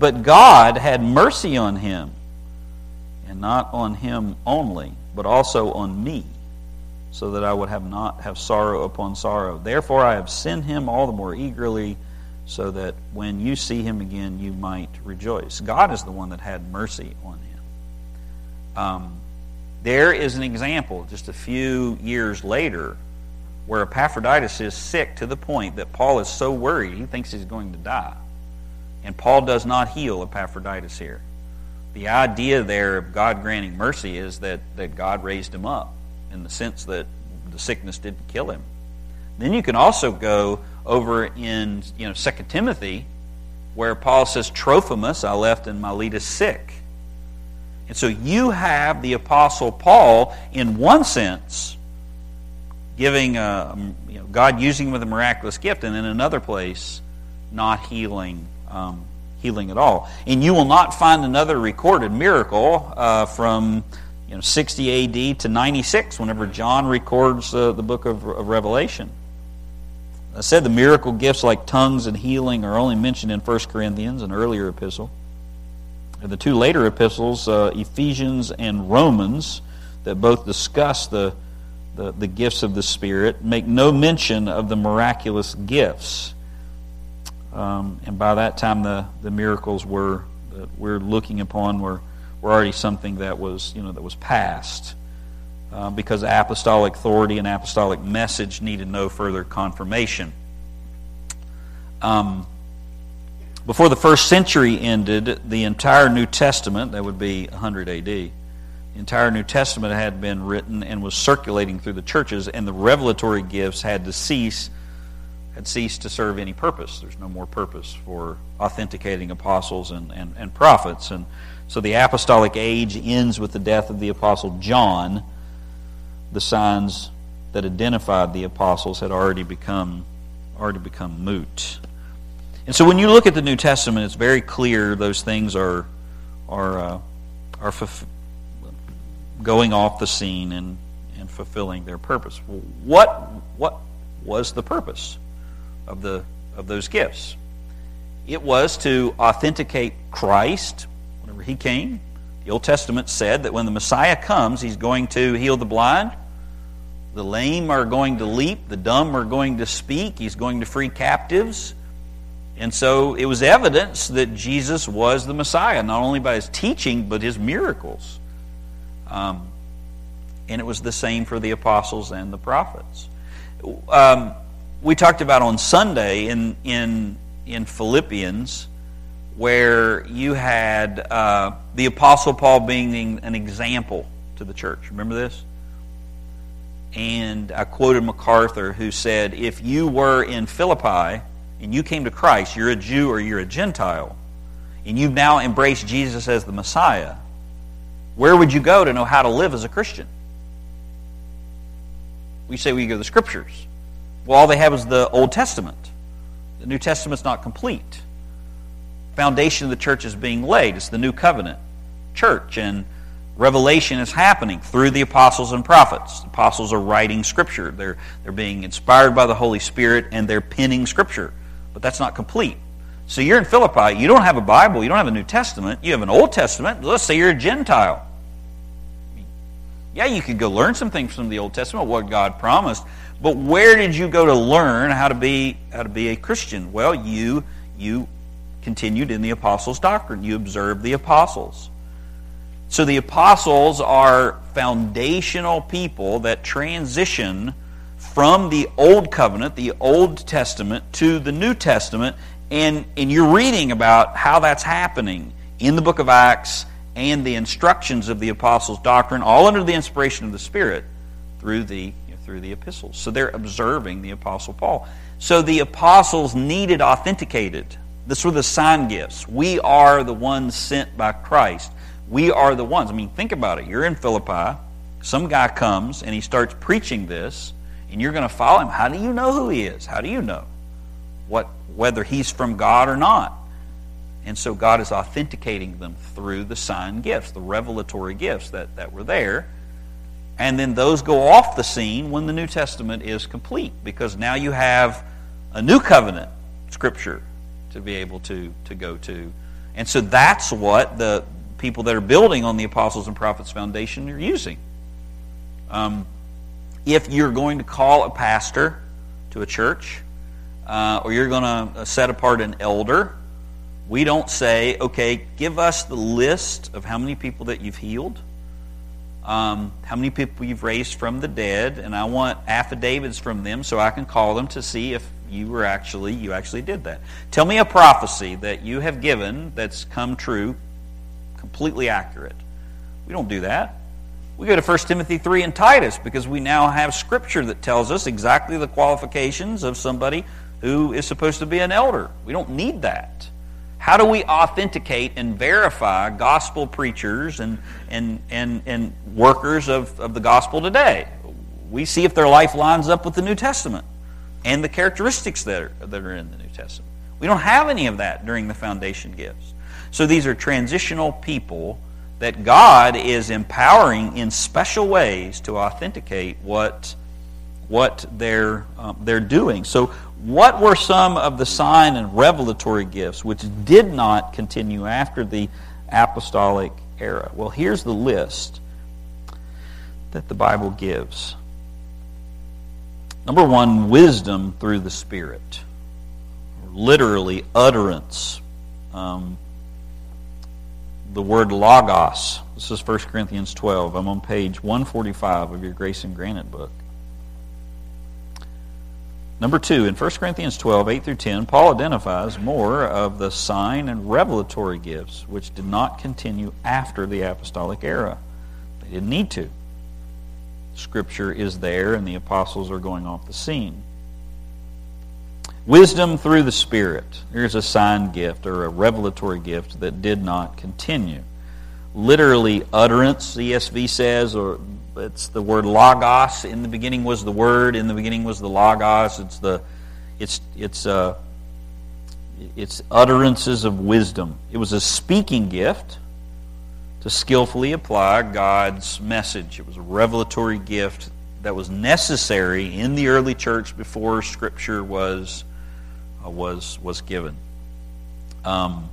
but God had mercy on him, and not on him only, but also on me, so that I would have not have sorrow upon sorrow. Therefore I have sent him all the more eagerly, so that when you see him again you might rejoice. God is the one that had mercy on him. Um, there is an example just a few years later where Epaphroditus is sick to the point that Paul is so worried he thinks he's going to die. And Paul does not heal Epaphroditus here. The idea there of God granting mercy is that, that God raised him up in the sense that the sickness didn't kill him. Then you can also go over in you know 2 Timothy where Paul says, Trophimus I left in Miletus sick. And so you have the Apostle Paul, in one sense, giving a, you know, God using him with a miraculous gift, and in another place, not healing, um, healing at all. And you will not find another recorded miracle uh, from you know, 60 AD to 96, whenever John records uh, the book of, of Revelation. I said the miracle gifts like tongues and healing are only mentioned in 1 Corinthians, an earlier epistle. The two later epistles, uh, Ephesians and Romans, that both discuss the, the, the gifts of the Spirit, make no mention of the miraculous gifts. Um, and by that time, the, the miracles were that we're looking upon were, were already something that was, you know, that was past. Uh, because apostolic authority and apostolic message needed no further confirmation. Um, before the first century ended, the entire New Testament, that would be 100 AD, the entire New Testament had been written and was circulating through the churches, and the revelatory gifts had to cease, had ceased to serve any purpose. There's no more purpose for authenticating apostles and, and, and prophets. And so the apostolic age ends with the death of the apostle John the signs that identified the apostles had already become already become moot. And so when you look at the New Testament, it's very clear those things are are uh, are fulf- going off the scene and, and fulfilling their purpose. What what was the purpose of the of those gifts? It was to authenticate Christ whenever he came. The Old Testament said that when the Messiah comes, he's going to heal the blind, the lame are going to leap, the dumb are going to speak, he's going to free captives. And so it was evidence that Jesus was the Messiah, not only by his teaching, but his miracles. Um, and it was the same for the apostles and the prophets. Um, we talked about on Sunday in, in, in Philippians where you had uh, the Apostle Paul being an example to the church. Remember this? And I quoted MacArthur, who said, If you were in Philippi and you came to Christ, you're a Jew or you're a Gentile, and you've now embraced Jesus as the Messiah, where would you go to know how to live as a Christian? We say we go to the Scriptures. Well, all they have is the Old Testament. The New Testament's not complete. Foundation of the church is being laid. It's the new covenant church. And revelation is happening through the apostles and prophets. The apostles are writing scripture. They're, they're being inspired by the Holy Spirit and they're penning scripture. But that's not complete. So you're in Philippi, you don't have a Bible, you don't have a New Testament, you have an Old Testament. Let's say you're a Gentile. Yeah, you could go learn some things from the Old Testament, what God promised, but where did you go to learn how to be how to be a Christian? Well, you you continued in the apostles' doctrine. You observed the apostles. So the apostles are foundational people that transition from the Old Covenant, the Old Testament, to the New Testament. And, and you're reading about how that's happening in the book of Acts and the instructions of the apostles' doctrine, all under the inspiration of the Spirit through the, you know, through the epistles. So they're observing the apostle Paul. So the apostles needed authenticated. This were the sign gifts. We are the ones sent by Christ. We are the ones. I mean, think about it. You're in Philippi. Some guy comes and he starts preaching this, and you're going to follow him. How do you know who he is? How do you know what whether he's from God or not? And so God is authenticating them through the sign gifts, the revelatory gifts that, that were there. And then those go off the scene when the New Testament is complete, because now you have a new covenant scripture to be able to, to go to. And so that's what the, people that are building on the Apostles and Prophets Foundation are using. Um, if you're going to call a pastor to a church, uh, or you're going to set apart an elder, we don't say, okay, give us the list of how many people that you've healed, um, how many people you've raised from the dead, and I want affidavits from them so I can call them to see if you were actually you actually did that. Tell me a prophecy that you have given that's come true completely accurate. We don't do that. We go to 1 Timothy 3 and Titus because we now have scripture that tells us exactly the qualifications of somebody who is supposed to be an elder. We don't need that. How do we authenticate and verify gospel preachers and, and, and, and workers of, of the gospel today? We see if their life lines up with the New Testament and the characteristics that are, that are in the New Testament. We don't have any of that during the foundation gifts. So these are transitional people that God is empowering in special ways to authenticate what, what they're, um, they're doing. So, what were some of the sign and revelatory gifts which did not continue after the apostolic era? Well, here's the list that the Bible gives. Number one, wisdom through the Spirit, literally utterance. Um, the word logos. This is 1 Corinthians 12. I'm on page 145 of your Grace and Granite book. Number two, in 1 Corinthians 12, 8 through 10, Paul identifies more of the sign and revelatory gifts which did not continue after the apostolic era. They didn't need to. Scripture is there, and the apostles are going off the scene. Wisdom through the Spirit. Here's a sign gift or a revelatory gift that did not continue. Literally, utterance, ESV says, or it's the word logos. In the beginning was the word. In the beginning was the logos. It's the, it's it's uh, it's utterances of wisdom. It was a speaking gift to skillfully apply God's message. It was a revelatory gift that was necessary in the early church before Scripture was uh, was, was given. Um,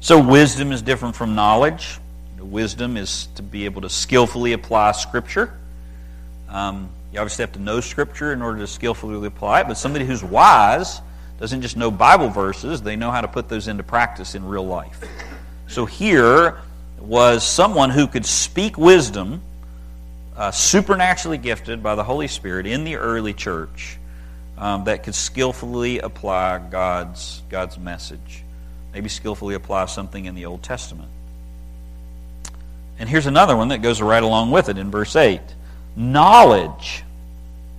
so, wisdom is different from knowledge. Wisdom is to be able to skillfully apply Scripture. Um, you obviously have to know Scripture in order to skillfully apply it, but somebody who's wise doesn't just know Bible verses, they know how to put those into practice in real life. So, here was someone who could speak wisdom, uh, supernaturally gifted by the Holy Spirit in the early church um, that could skillfully apply God's, God's message. Maybe skillfully apply something in the Old Testament. And here's another one that goes right along with it in verse 8 knowledge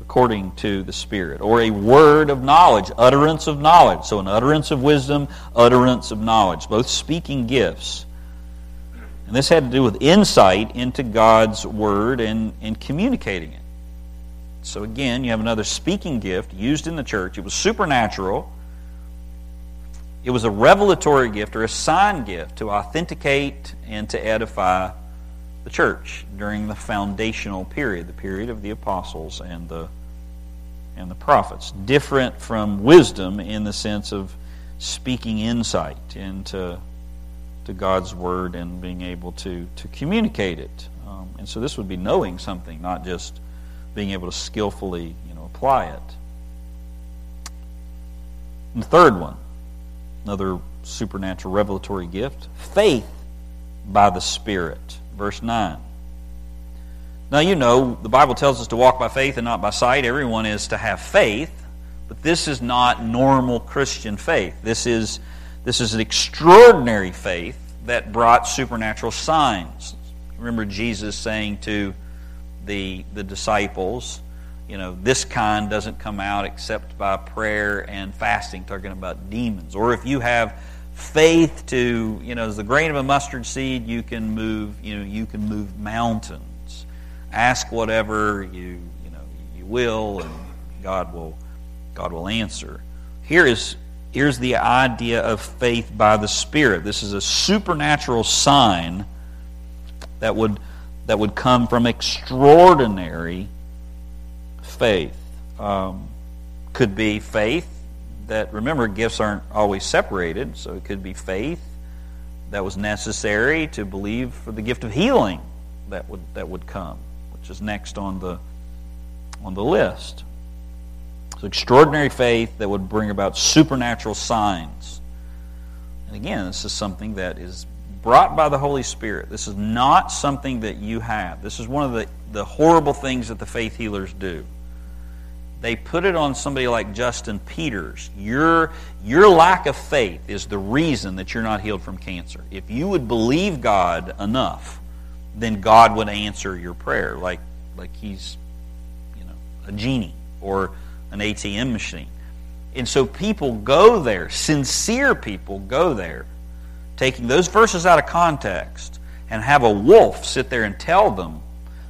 according to the Spirit, or a word of knowledge, utterance of knowledge. So, an utterance of wisdom, utterance of knowledge, both speaking gifts. And this had to do with insight into God's Word and, and communicating it. So again, you have another speaking gift used in the church. It was supernatural. It was a revelatory gift or a sign gift to authenticate and to edify the church during the foundational period, the period of the apostles and the and the prophets. Different from wisdom in the sense of speaking insight into to God's word and being able to to communicate it. Um, and so this would be knowing something, not just being able to skillfully you know, apply it. And the third one, another supernatural revelatory gift, faith by the Spirit. Verse 9. Now, you know, the Bible tells us to walk by faith and not by sight. Everyone is to have faith, but this is not normal Christian faith. This is, this is an extraordinary faith that brought supernatural signs. Remember Jesus saying to the, the disciples, you know, this kind doesn't come out except by prayer and fasting, talking about demons. Or if you have faith to, you know, as the grain of a mustard seed, you can move, you know, you can move mountains. Ask whatever you, you know, you will, and God will, God will answer. Here is here's the idea of faith by the Spirit. This is a supernatural sign that would that would come from extraordinary faith. Um, could be faith that, remember, gifts aren't always separated, so it could be faith that was necessary to believe for the gift of healing that would, that would come, which is next on the, on the list. So, extraordinary faith that would bring about supernatural signs. And again, this is something that is brought by the Holy Spirit. This is not something that you have. This is one of the, the horrible things that the faith healers do. They put it on somebody like Justin Peters. Your, your lack of faith is the reason that you're not healed from cancer. If you would believe God enough, then God would answer your prayer like, like he's you know, a genie or an ATM machine. And so people go there, sincere people go there taking those verses out of context and have a wolf sit there and tell them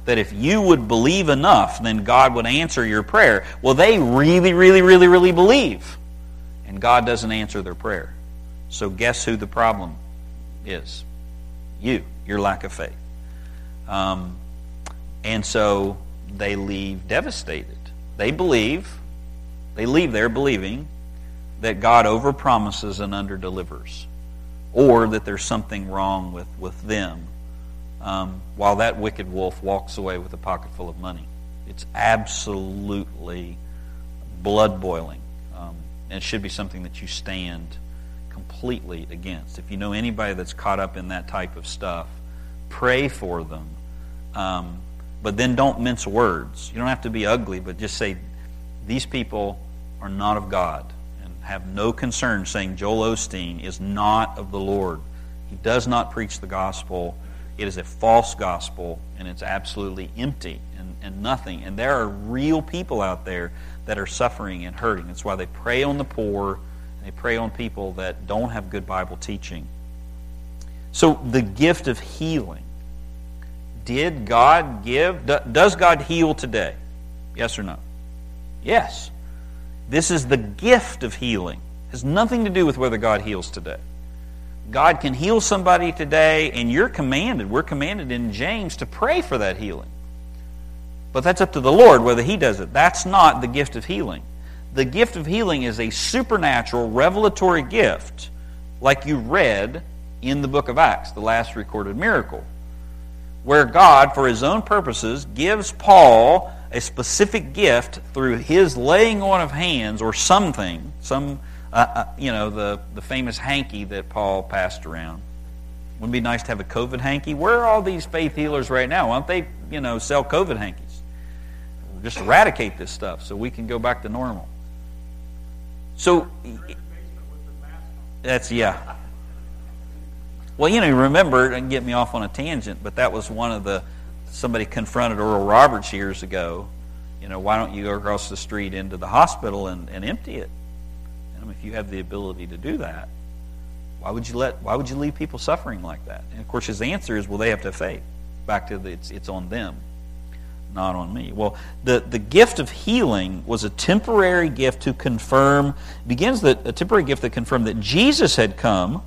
that if you would believe enough, then God would answer your prayer. Well, they really, really, really, really believe. And God doesn't answer their prayer. So guess who the problem is? You, your lack of faith. Um, and so they leave devastated. They believe, they leave there believing that God overpromises and underdelivers, or that there's something wrong with, with them, um, while that wicked wolf walks away with a pocket full of money. It's absolutely blood boiling. Um, and it should be something that you stand completely against. If you know anybody that's caught up in that type of stuff, pray for them. Um, but then don't mince words. You don't have to be ugly, but just say, these people are not of God And have no concern saying Joel Osteen is not of the Lord. He does not preach the gospel. It is a false gospel, and it's absolutely empty and, and nothing. And there are real people out there that are suffering and hurting. That's why they prey on the poor, they prey on people that don't have good Bible teaching. So, the gift of healing. Did God give? Does God heal today? Yes or no? Yes. This is the gift of healing. It has nothing to do with whether God heals today. God can heal somebody today, and you're commanded, we're commanded in James to pray for that healing. But that's up to the Lord whether He does it. That's not the gift of healing. The gift of healing is a supernatural, revelatory gift, like you read in the book of Acts, the last recorded miracle, where God, for His own purposes, gives Paul a specific gift through his laying on of hands or something, some, uh, you know, the, the famous hanky that Paul passed around. Wouldn't it be nice to have a COVID hanky? Where are all these faith healers right now? Why don't they, you know, sell COVID hankies? Just eradicate this stuff so we can go back to normal. So, that's, yeah. Well, you know, remember, and get me off on a tangent, but that was one of the somebody confronted Oral Roberts years ago, you know, why don't you go across the street into the hospital and, and empty it? And if you have the ability to do that, why would you let why would you leave people suffering like that? And of course his answer is, well, they have to have faith. Back to the, it's it's on them, not on me. Well, the, the gift of healing was a temporary gift to confirm begins that a temporary gift that confirmed that Jesus had come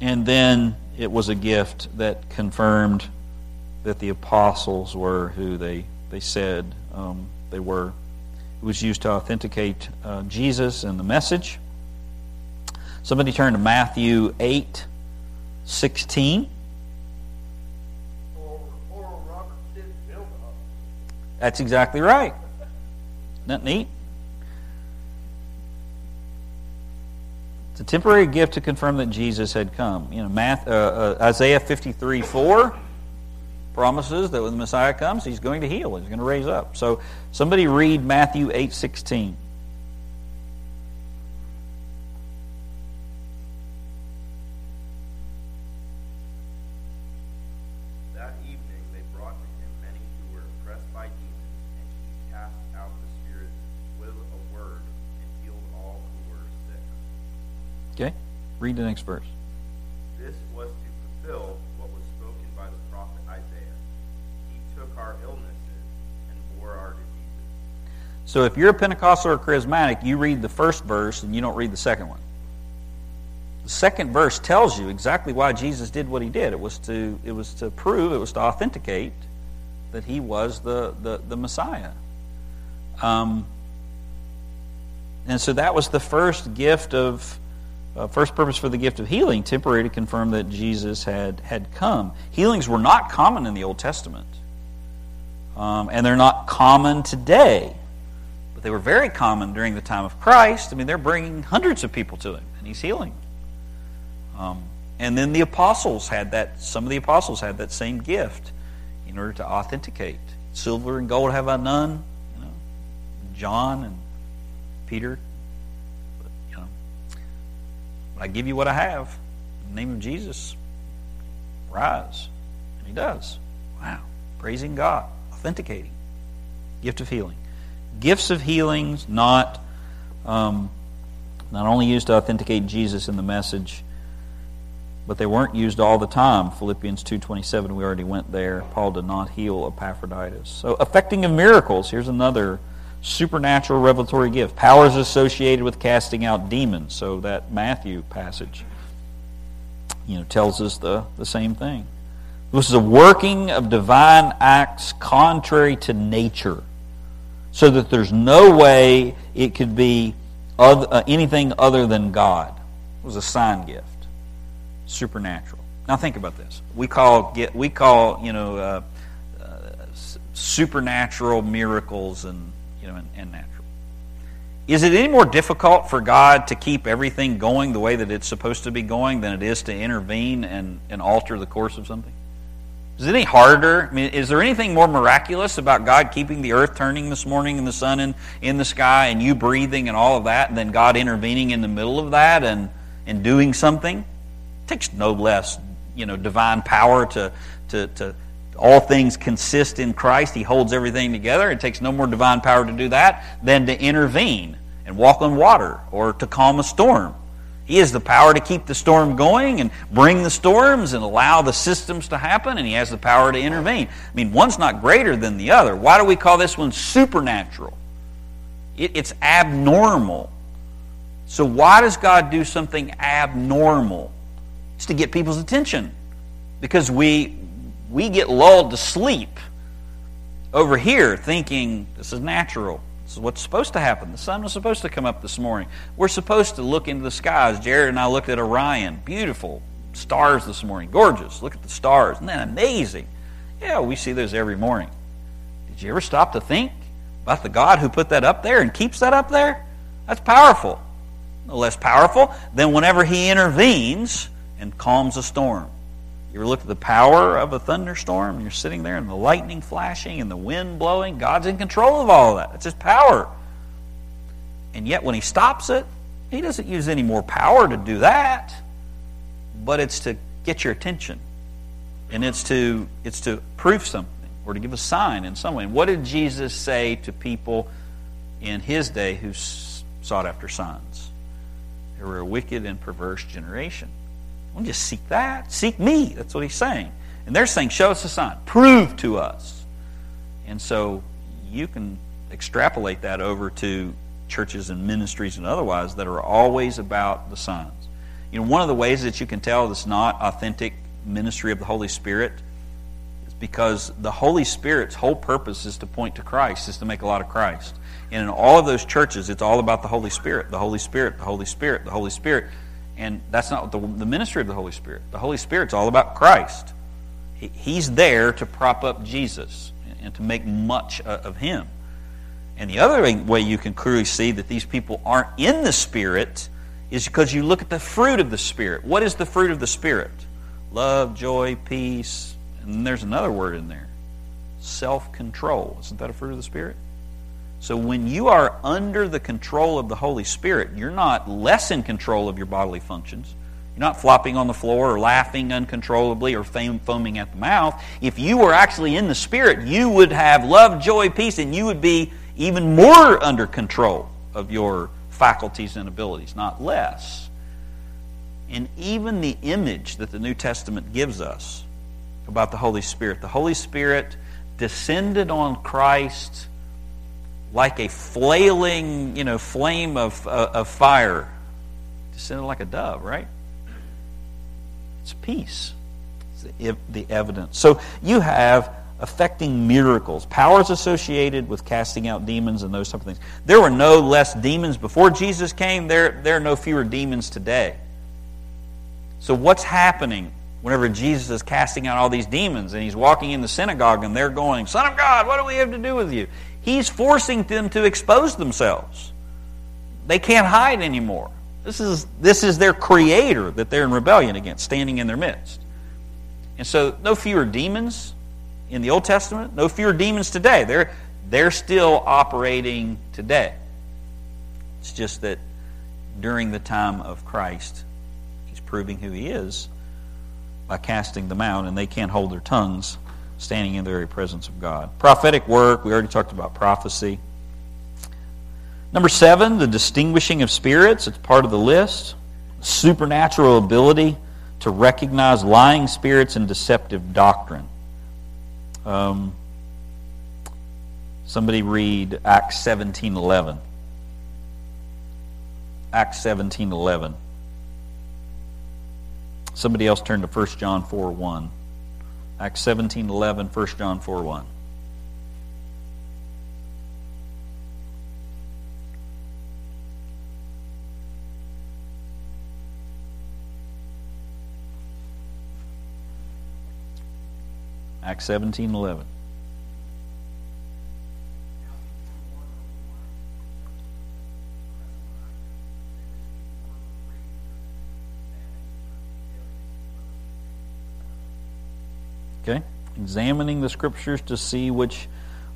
and then it was a gift that confirmed that the apostles were who they, they said um, they were. Was used to authenticate uh, Jesus and the message. Somebody turn to Matthew 8 16. That's exactly right. Isn't that neat? It's a temporary gift to confirm that Jesus had come. You know, Math, uh, uh, Isaiah 53 4 promises that when the Messiah comes, he's going to heal, he's going to raise up. So somebody read Matthew 8 16. Read the next verse. So if you're a Pentecostal or charismatic, you read the first verse and you don't read the second one. The second verse tells you exactly why Jesus did what he did. It was to, it was to prove, it was to authenticate that he was the, the, the Messiah. Um, and so that was the first gift of uh, first purpose for the gift of healing, temporary to confirm that Jesus had, had come. Healings were not common in the Old Testament. Um, and they're not common today. They were very common during the time of Christ. I mean, they're bringing hundreds of people to him, and he's healing. Um, and then the apostles had that, some of the apostles had that same gift in order to authenticate. Silver and gold have I none. You know, John and Peter but I give you what I have. In the name of Jesus, rise. And he does. Wow. Praising God. Authenticating. Gift of healing. Gifts of healings, not, um, Not only used to authenticate Jesus in the message, but they weren't used all the time. Philippians 2.27, we already went there. Paul did not heal Epaphroditus. So affecting of miracles, here's another supernatural revelatory gift. Powers associated with casting out demons. So that Matthew passage you know, tells us the, the same thing. This is a working of divine acts contrary to nature, so that there's no way it could be other, uh, anything other than God. It was a sign gift, supernatural. Now think about this. We call get we call you know uh, uh, supernatural miracles and you know and, and natural. Is it any more difficult for God to keep everything going the way that it's supposed to be going than it is to intervene and, and alter the course of something? Is it any harder? I mean, is there anything more miraculous about God keeping the earth turning this morning and the sun in, in the sky and you breathing and all of that than God intervening in the middle of that and, and doing something? It takes no less, you know, divine power to, to, to all things consist in Christ. He holds everything together. It takes no more divine power to do that than to intervene and walk on water or to calm a storm. He has the power to keep the storm going and bring the storms and allow the systems to happen, and he has the power to intervene. I mean, one's not greater than the other. Why do we call this one supernatural? It, it's abnormal. So, why does God do something abnormal? It's to get people's attention. Because we, we get lulled to sleep over here thinking this is natural. This is what's supposed to happen. The sun was supposed to come up this morning. We're supposed to look into the skies. Jared and I looked at Orion. Beautiful stars this morning. Gorgeous. Look at the stars. Isn't that amazing? Yeah, we see those every morning. Did you ever stop to think about the God who put that up there and keeps that up there? That's powerful. No less powerful than whenever he intervenes and calms a storm. You ever look at the power of a thunderstorm? You're sitting there and the lightning flashing and the wind blowing. God's in control of all of that. It's His power. And yet, when He stops it, He doesn't use any more power to do that. But it's to get your attention, and it's to it's to prove something or to give a sign in some way. And what did Jesus say to people in His day who sought after signs? They were a wicked and perverse generation. Don't just seek that. Seek me. That's what he's saying. And they're saying, show us a sign. Prove to us. And so you can extrapolate that over to churches and ministries and otherwise that are always about the signs. You know, one of the ways that you can tell it's not authentic ministry of the Holy Spirit is because the Holy Spirit's whole purpose is to point to Christ, is to make a lot of Christ. And in all of those churches, it's all about the Holy Spirit, the Holy Spirit, the Holy Spirit, the Holy Spirit. And that's not the, the ministry of the Holy Spirit. The Holy Spirit's all about Christ. He, he's there to prop up Jesus and to make much of him. And the other way you can clearly see that these people aren't in the Spirit is because you look at the fruit of the Spirit. What is the fruit of the Spirit? Love, joy, peace, and there's another word in there self control. Isn't that a fruit of the Spirit? So when you are under the control of the Holy Spirit, you're not less in control of your bodily functions. You're not flopping on the floor or laughing uncontrollably or foaming at the mouth. If you were actually in the Spirit, you would have love, joy, peace, and you would be even more under control of your faculties and abilities, not less. And even the image that the New Testament gives us about the Holy Spirit, the Holy Spirit descended on Christ like a flailing, you know, flame of, uh, of fire, descended like a dove, right? It's peace. It's the, the evidence. So you have affecting miracles, powers associated with casting out demons and those type of things. There were no less demons before Jesus came. There, there are no fewer demons today. So what's happening whenever Jesus is casting out all these demons and he's walking in the synagogue and they're going, Son of God, what do we have to do with you? He's forcing them to expose themselves. They can't hide anymore. This is, this is their creator that they're in rebellion against, standing in their midst. And so, no fewer demons in the Old Testament, no fewer demons today. They're, they're still operating today. It's just that during the time of Christ, he's proving who he is by casting them out, and they can't hold their tongues standing in the very presence of God. Prophetic work, we already talked about prophecy. Number seven, the distinguishing of spirits. It's part of the list. Supernatural ability to recognize lying spirits and deceptive doctrine. Um, somebody read Acts 17.11. Acts 17.11. Somebody else turn to 1 John 4 1. Acts 17.11, 1 John 4 1. Acts 17.11. Okay? Examining the scriptures to see which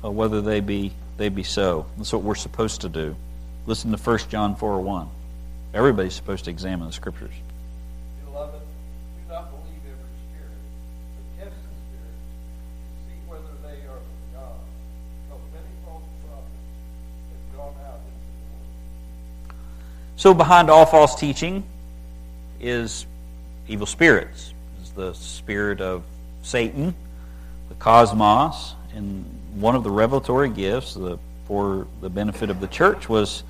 uh, whether they be they be so. That's what we're supposed to do. Listen to 1 John 4 1. Everybody's supposed to examine the scriptures. Beloved, do not believe every spirit, but test the spirits see whether they are from God. Because many false prophets have gone out into the world. So behind all false teaching is evil spirits. Is the spirit of Satan, the cosmos, and one of the revelatory gifts the, for the benefit of the church was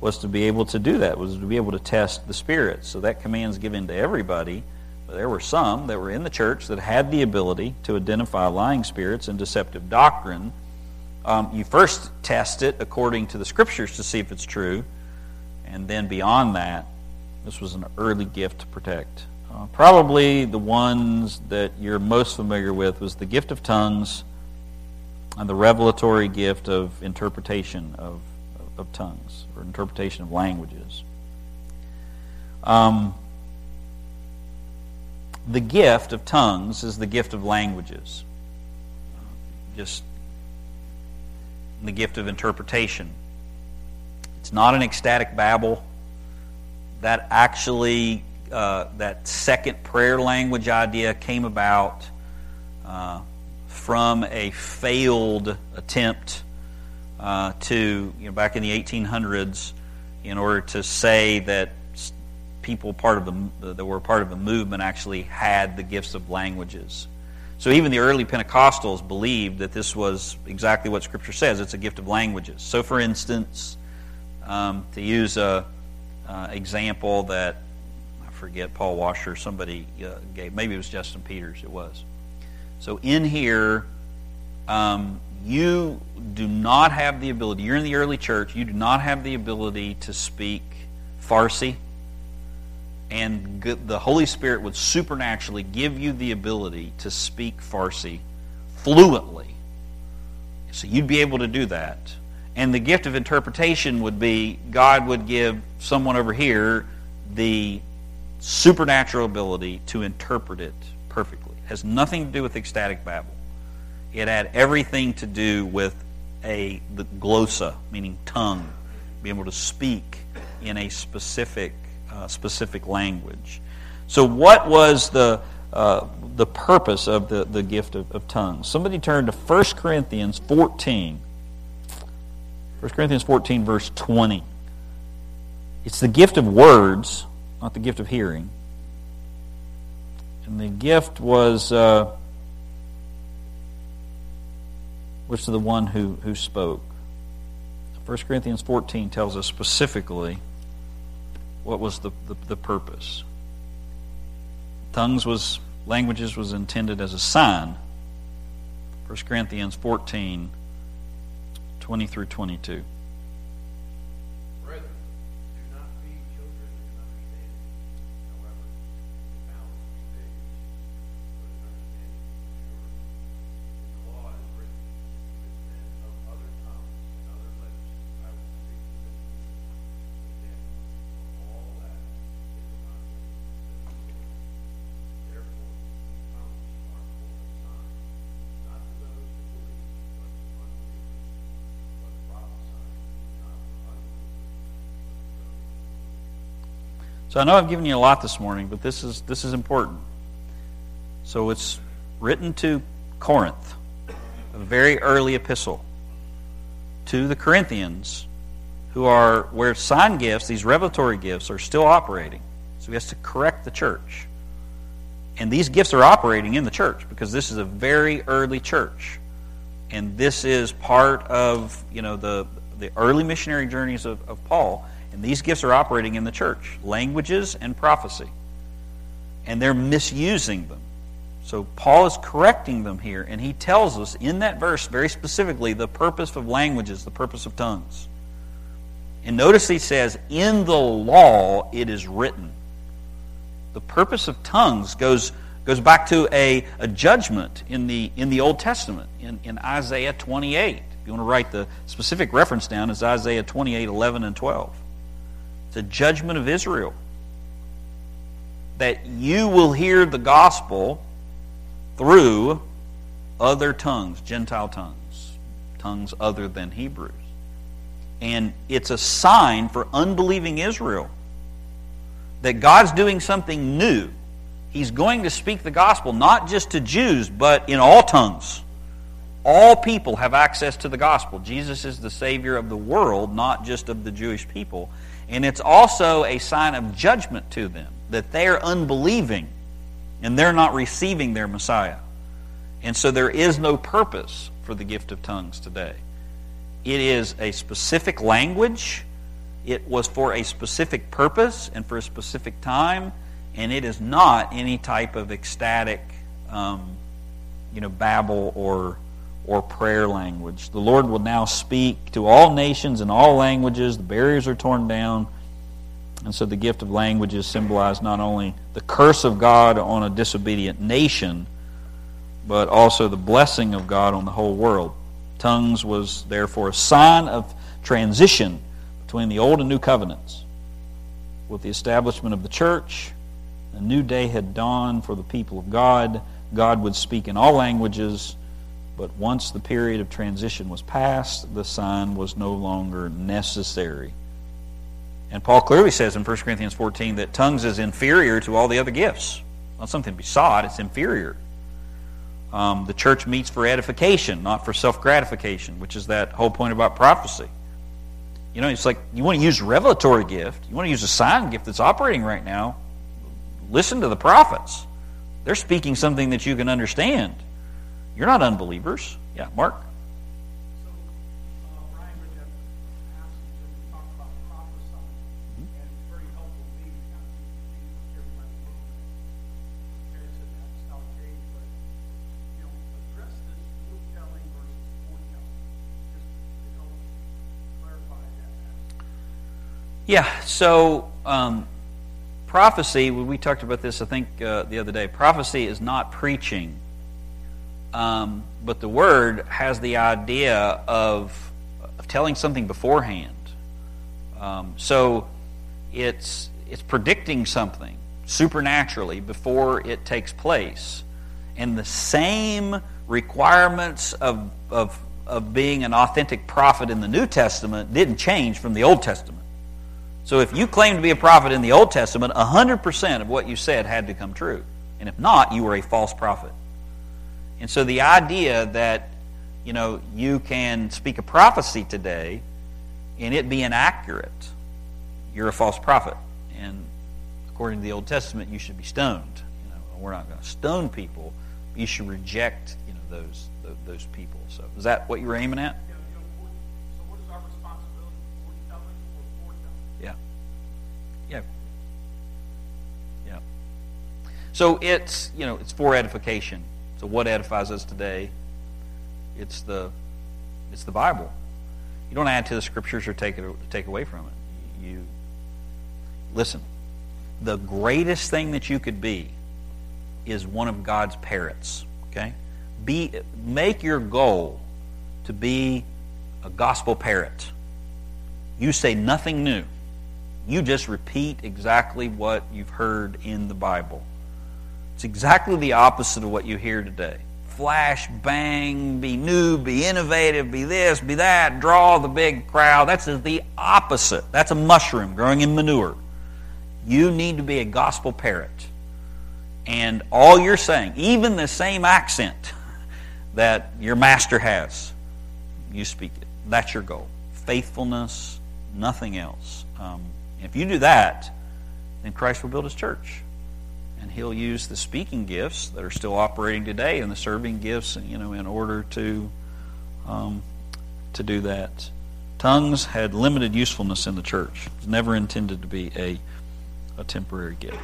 was to be able to do that, was to be able to test the spirits. So that command's given to everybody. But there were some that were in the church that had the ability to identify lying spirits and deceptive doctrine. Um, you first test it according to the scriptures to see if it's true, and then beyond that, this was an early gift to protect. Uh, probably the ones that you're most familiar with was the gift of tongues and the revelatory gift of interpretation of, of tongues or interpretation of languages. Um, the gift of tongues is the gift of languages. Just the gift of interpretation. It's not an ecstatic babble. That actually uh, that second prayer language idea came about uh, from a failed attempt uh, to, you know, back in the 1800s, in order to say that people part of the that were part of the movement actually had the gifts of languages. So even the early Pentecostals believed that this was exactly what Scripture says. It's a gift of languages. So, for instance, um, to use a uh, example that forget, Paul Washer, somebody uh, gave, maybe it was Justin Peters, it was. So in here, um, you do not have the ability, you're in the early church, you do not have the ability to speak Farsi, and the Holy Spirit would supernaturally give you the ability to speak Farsi fluently. So you'd be able to do that. And the gift of interpretation would be God would give someone over here the supernatural ability to interpret it perfectly. It has nothing to do with ecstatic babble. It had everything to do with a the glossa, meaning tongue, being able to speak in a specific uh, specific language. So, what was the uh, the purpose of the, the gift of, of tongues? Somebody turn to 1 Corinthians 14. 1 Corinthians 14, verse 20. It's the gift of words not the gift of hearing. And the gift was uh, was to the one who, who spoke. 1 Corinthians 14 tells us specifically what was the, the, the purpose. Tongues was, languages was intended as a sign. 1 Corinthians 14, 20 through 22. So I know I've given you a lot this morning, but this is this is important. So it's written to Corinth, a very early epistle to the Corinthians who are where sign gifts, these revelatory gifts, are still operating. So he has to correct the church. And these gifts are operating in the church because this is a very early church. And this is part of, you know, the, the early missionary journeys of, of Paul. And these gifts are operating in the church languages and prophecy. And they're misusing them. So Paul is correcting them here, and he tells us in that verse very specifically the purpose of languages, the purpose of tongues. And notice he says, In the law it is written. The purpose of tongues goes, goes back to a, a judgment in the, in the Old Testament, in, in Isaiah 28. If you want to write the specific reference down, it's Isaiah 28 11 and 12. It's a judgment of Israel. That you will hear the gospel through other tongues, Gentile tongues, tongues other than Hebrews. And it's a sign for unbelieving Israel that God's doing something new. He's going to speak the gospel not just to Jews, but in all tongues. All people have access to the gospel. Jesus is the Savior of the world, not just of the Jewish people. And it's also a sign of judgment to them that they're unbelieving and they're not receiving their Messiah. And so there is no purpose for the gift of tongues today. It is a specific language, it was for a specific purpose and for a specific time, and it is not any type of ecstatic, um, you know, babble or or prayer language. The Lord will now speak to all nations and all languages. The barriers are torn down. And so the gift of languages symbolize not only the curse of God on a disobedient nation, but also the blessing of God on the whole world. Tongues was therefore a sign of transition between the old and new covenants. With the establishment of the church, a new day had dawned for the people of God. God would speak in all languages, but once the period of transition was past, the sign was no longer necessary. And Paul clearly says in 1 Corinthians 14 that tongues is inferior to all the other gifts. Not something to be sought, it's inferior. Um, the church meets for edification, not for self gratification, which is that whole point about prophecy. You know, it's like you want to use a revelatory gift, you want to use a sign gift that's operating right now. Listen to the prophets. They're speaking something that you can understand. You're not unbelievers. Yeah, Mark? Yeah, so um, prophecy, we talked about this, I think, uh, the other day. Prophecy is not preaching, um, but the word has the idea of, of telling something beforehand. Um, so it's, it's predicting something supernaturally before it takes place. And the same requirements of, of, of being an authentic prophet in the New Testament didn't change from the Old Testament. So if you claim to be a prophet in the Old Testament, 100% of what you said had to come true. And if not, you were a false prophet. And so the idea that, you know, you can speak a prophecy today and it be inaccurate, you're a false prophet. And according to the Old Testament, you should be stoned. You know, we're not going to stone people. You should reject, you know, those those people. So is that what you were aiming at? Yeah. Yeah. Yeah. So it's, you know, it's for edification. So what edifies us today? It's the it's the Bible. You don't add to the scriptures or take it take away from it. You listen. The greatest thing that you could be is one of God's parrots. Okay? Be make your goal to be a gospel parrot. You say nothing new. You just repeat exactly what you've heard in the Bible. It's exactly the opposite of what you hear today. Flash, bang, be new, be innovative, be this, be that, draw the big crowd. That's the opposite. That's a mushroom growing in manure. You need to be a gospel parrot. And all you're saying, even the same accent that your master has, you speak it. That's your goal. Faithfulness, nothing else. Um, if you do that, then Christ will build his church. And he'll use the speaking gifts that are still operating today and the serving gifts, you know, in order to um, to do that. Tongues had limited usefulness in the church. It was never intended to be a, a temporary gift.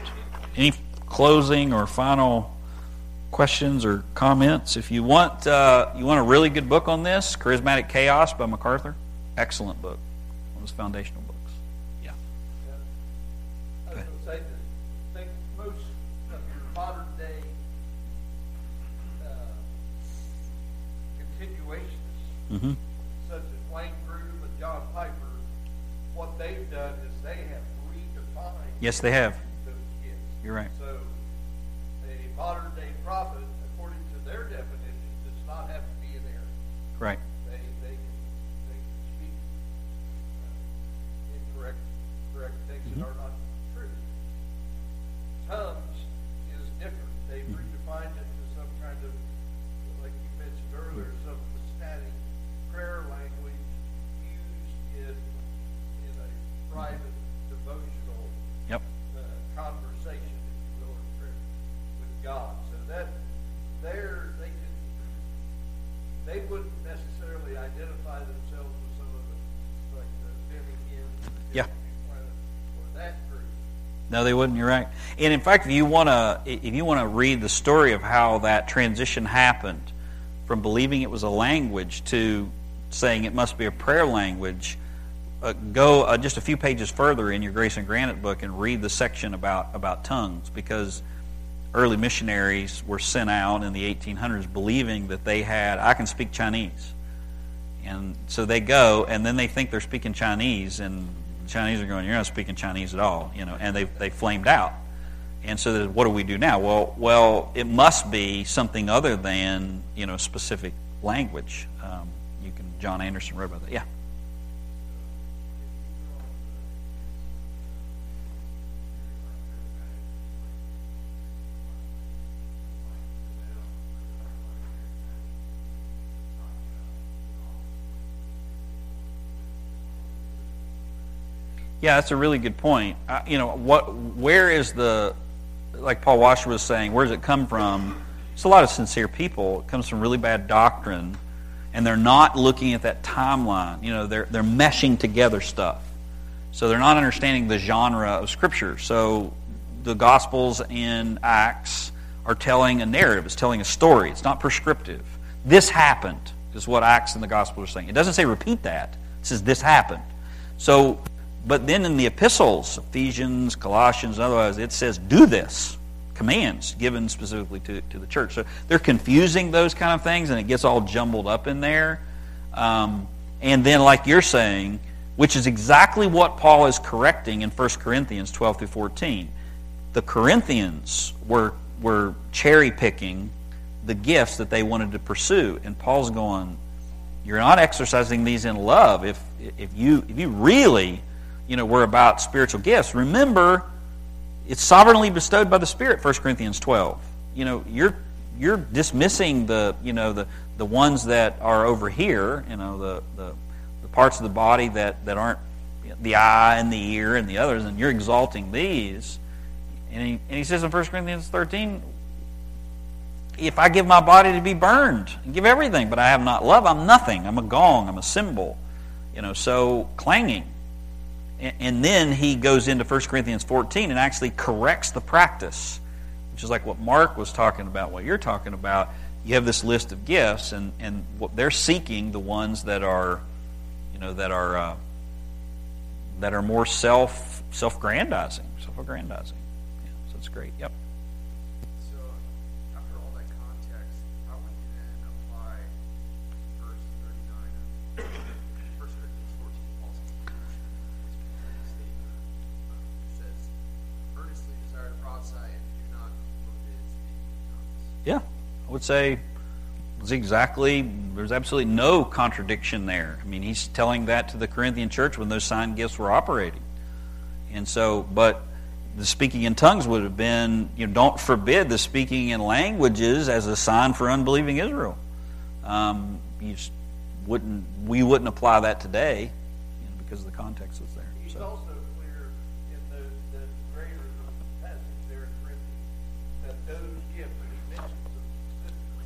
Any closing or final questions or comments? If you want, uh, you want a really good book on this, Charismatic Chaos by MacArthur. Excellent book. Of his foundational books. Yeah. I was going to say that I think most of your modern day uh, continuationists, Mm-hmm. such as Wayne Grudem and John Piper, what they've done is they have redefined Yes, they have. those gifts. You're right. So a modern day prophet, according to their definition, does not have to be an Aaron. Right. They, they can, they can speak uh, incorrect, correct things that are not true. Tongues private devotional Yep. uh, conversation, if you will, with God. So that there they can they wouldn't necessarily identify themselves with some of the like the Gibbs Yeah. or that group. No, they wouldn't. You're right. And in fact, if you want to, if you want to read the story of how that transition happened from believing it was a language to saying it must be a prayer language, uh, go uh, just a few pages further in your Grace and Granite book and read the section about about tongues because early missionaries were sent out in the 1800s believing that they had I can speak Chinese. And so they go, and then they think they're speaking Chinese, and the Chinese are going, "You're not speaking Chinese at all," you know. And they they flamed out. And so, what do we do now? Well, well, it must be something other than you know specific language. Um, you can. John Anderson wrote about that. Yeah. Yeah, that's a really good point. Uh, you know, what, where is the, like Paul Washer was saying, where does it come from? It's a lot of sincere people. It comes from really bad doctrine, and they're not looking at that timeline. You know, they're they're meshing together stuff, so they're not understanding the genre of Scripture. So, the Gospels and Acts are telling a narrative. It's telling a story. It's not prescriptive. This happened is what Acts and the Gospels are saying. It doesn't say repeat that. It says this happened. So but then in the epistles, Ephesians, Colossians, and otherwise, it says, do this. Commands given specifically to, to the church. So they're confusing those kind of things, and it gets all jumbled up in there. Um, and then, like you're saying, which is exactly what Paul is correcting in 1 Corinthians 12 through 14. The Corinthians were, were cherry picking the gifts that they wanted to pursue. And Paul's going, You're not exercising these in love. If, if, you, if you really you know, we're about spiritual gifts. Remember, it's sovereignly bestowed by the Spirit, 1 Corinthians 12. You know, you're you're dismissing the, you know, the, the ones that are over here, you know, the, the, the parts of the body that, that aren't the eye and the ear and the others, and you're exalting these. And he, and he says in 1 Corinthians 13, if I give my body to be burned and give everything, but I have not love, I'm nothing. I'm a gong, I'm a cymbal. You know, so clanging. And then he goes into 1 Corinthians 14 and actually corrects the practice, which is like what Mark was talking about, what you're talking about. You have this list of gifts, and, and what they're seeking the ones that are, you know, that are uh, that are more self self grandizing, self aggrandizing. Yeah, so it's great. Yep. So, after all that context, how would you then apply verse 39 of 1 Corinthians 14, Paul's conclusion, which statement um, says, earnestly desire to prophesy and do not forbid speaking in tongues? Yeah, I would say it's exactly. There's absolutely no contradiction there. I mean, he's telling that to the Corinthian church when those sign gifts were operating, and so, but the speaking in tongues would have been, you know, don't forbid the speaking in languages as a sign for unbelieving Israel. Um, you wouldn't, we wouldn't apply that today, you know, because the context is there. So. also clear in the, the greater passage there in Corinthians that those gifts that he mentions them specifically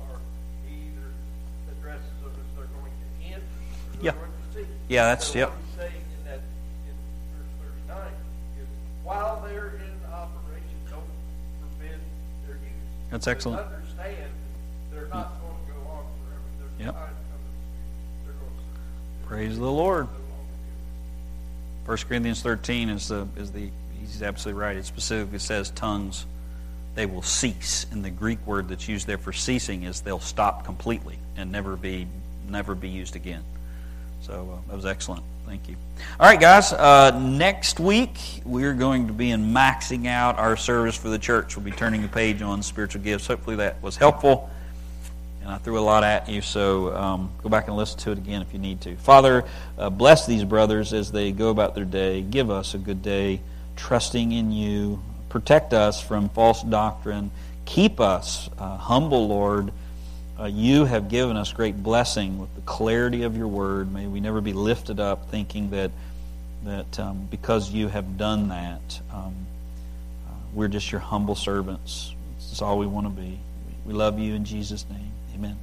are he either addresses them as they're going to enter or Yeah. they're going to see. Yeah, that's- yep. What he's saying in that in verse thirty nine is while they're in operation, don't forbid their use. That's excellent. Understand they're not going to go on forever. There's Yep. time coming. They're going to. Praise the Lord. no 1 Corinthians 13 is the is the he's absolutely right. It specifically says tongues they will cease. And the Greek word that's used there for ceasing is they'll stop completely and never be never be used again. So uh, that was excellent. Thank you. All right, guys. Uh, next week we're going to be in maxing out our service for the church. We'll be turning the page on spiritual gifts. Hopefully that was helpful and I threw a lot at you, so um, go back and listen to it again if you need to. Father, uh, bless these brothers as they go about their day. Give us a good day, trusting in you. Protect us from false doctrine. Keep us uh, humble, Lord. Uh, you have given us great blessing with the clarity of your word. May we never be lifted up thinking that that um, because you have done that, um, uh, we're just your humble servants. This is all we want to be. We love you in Jesus' name. Amen.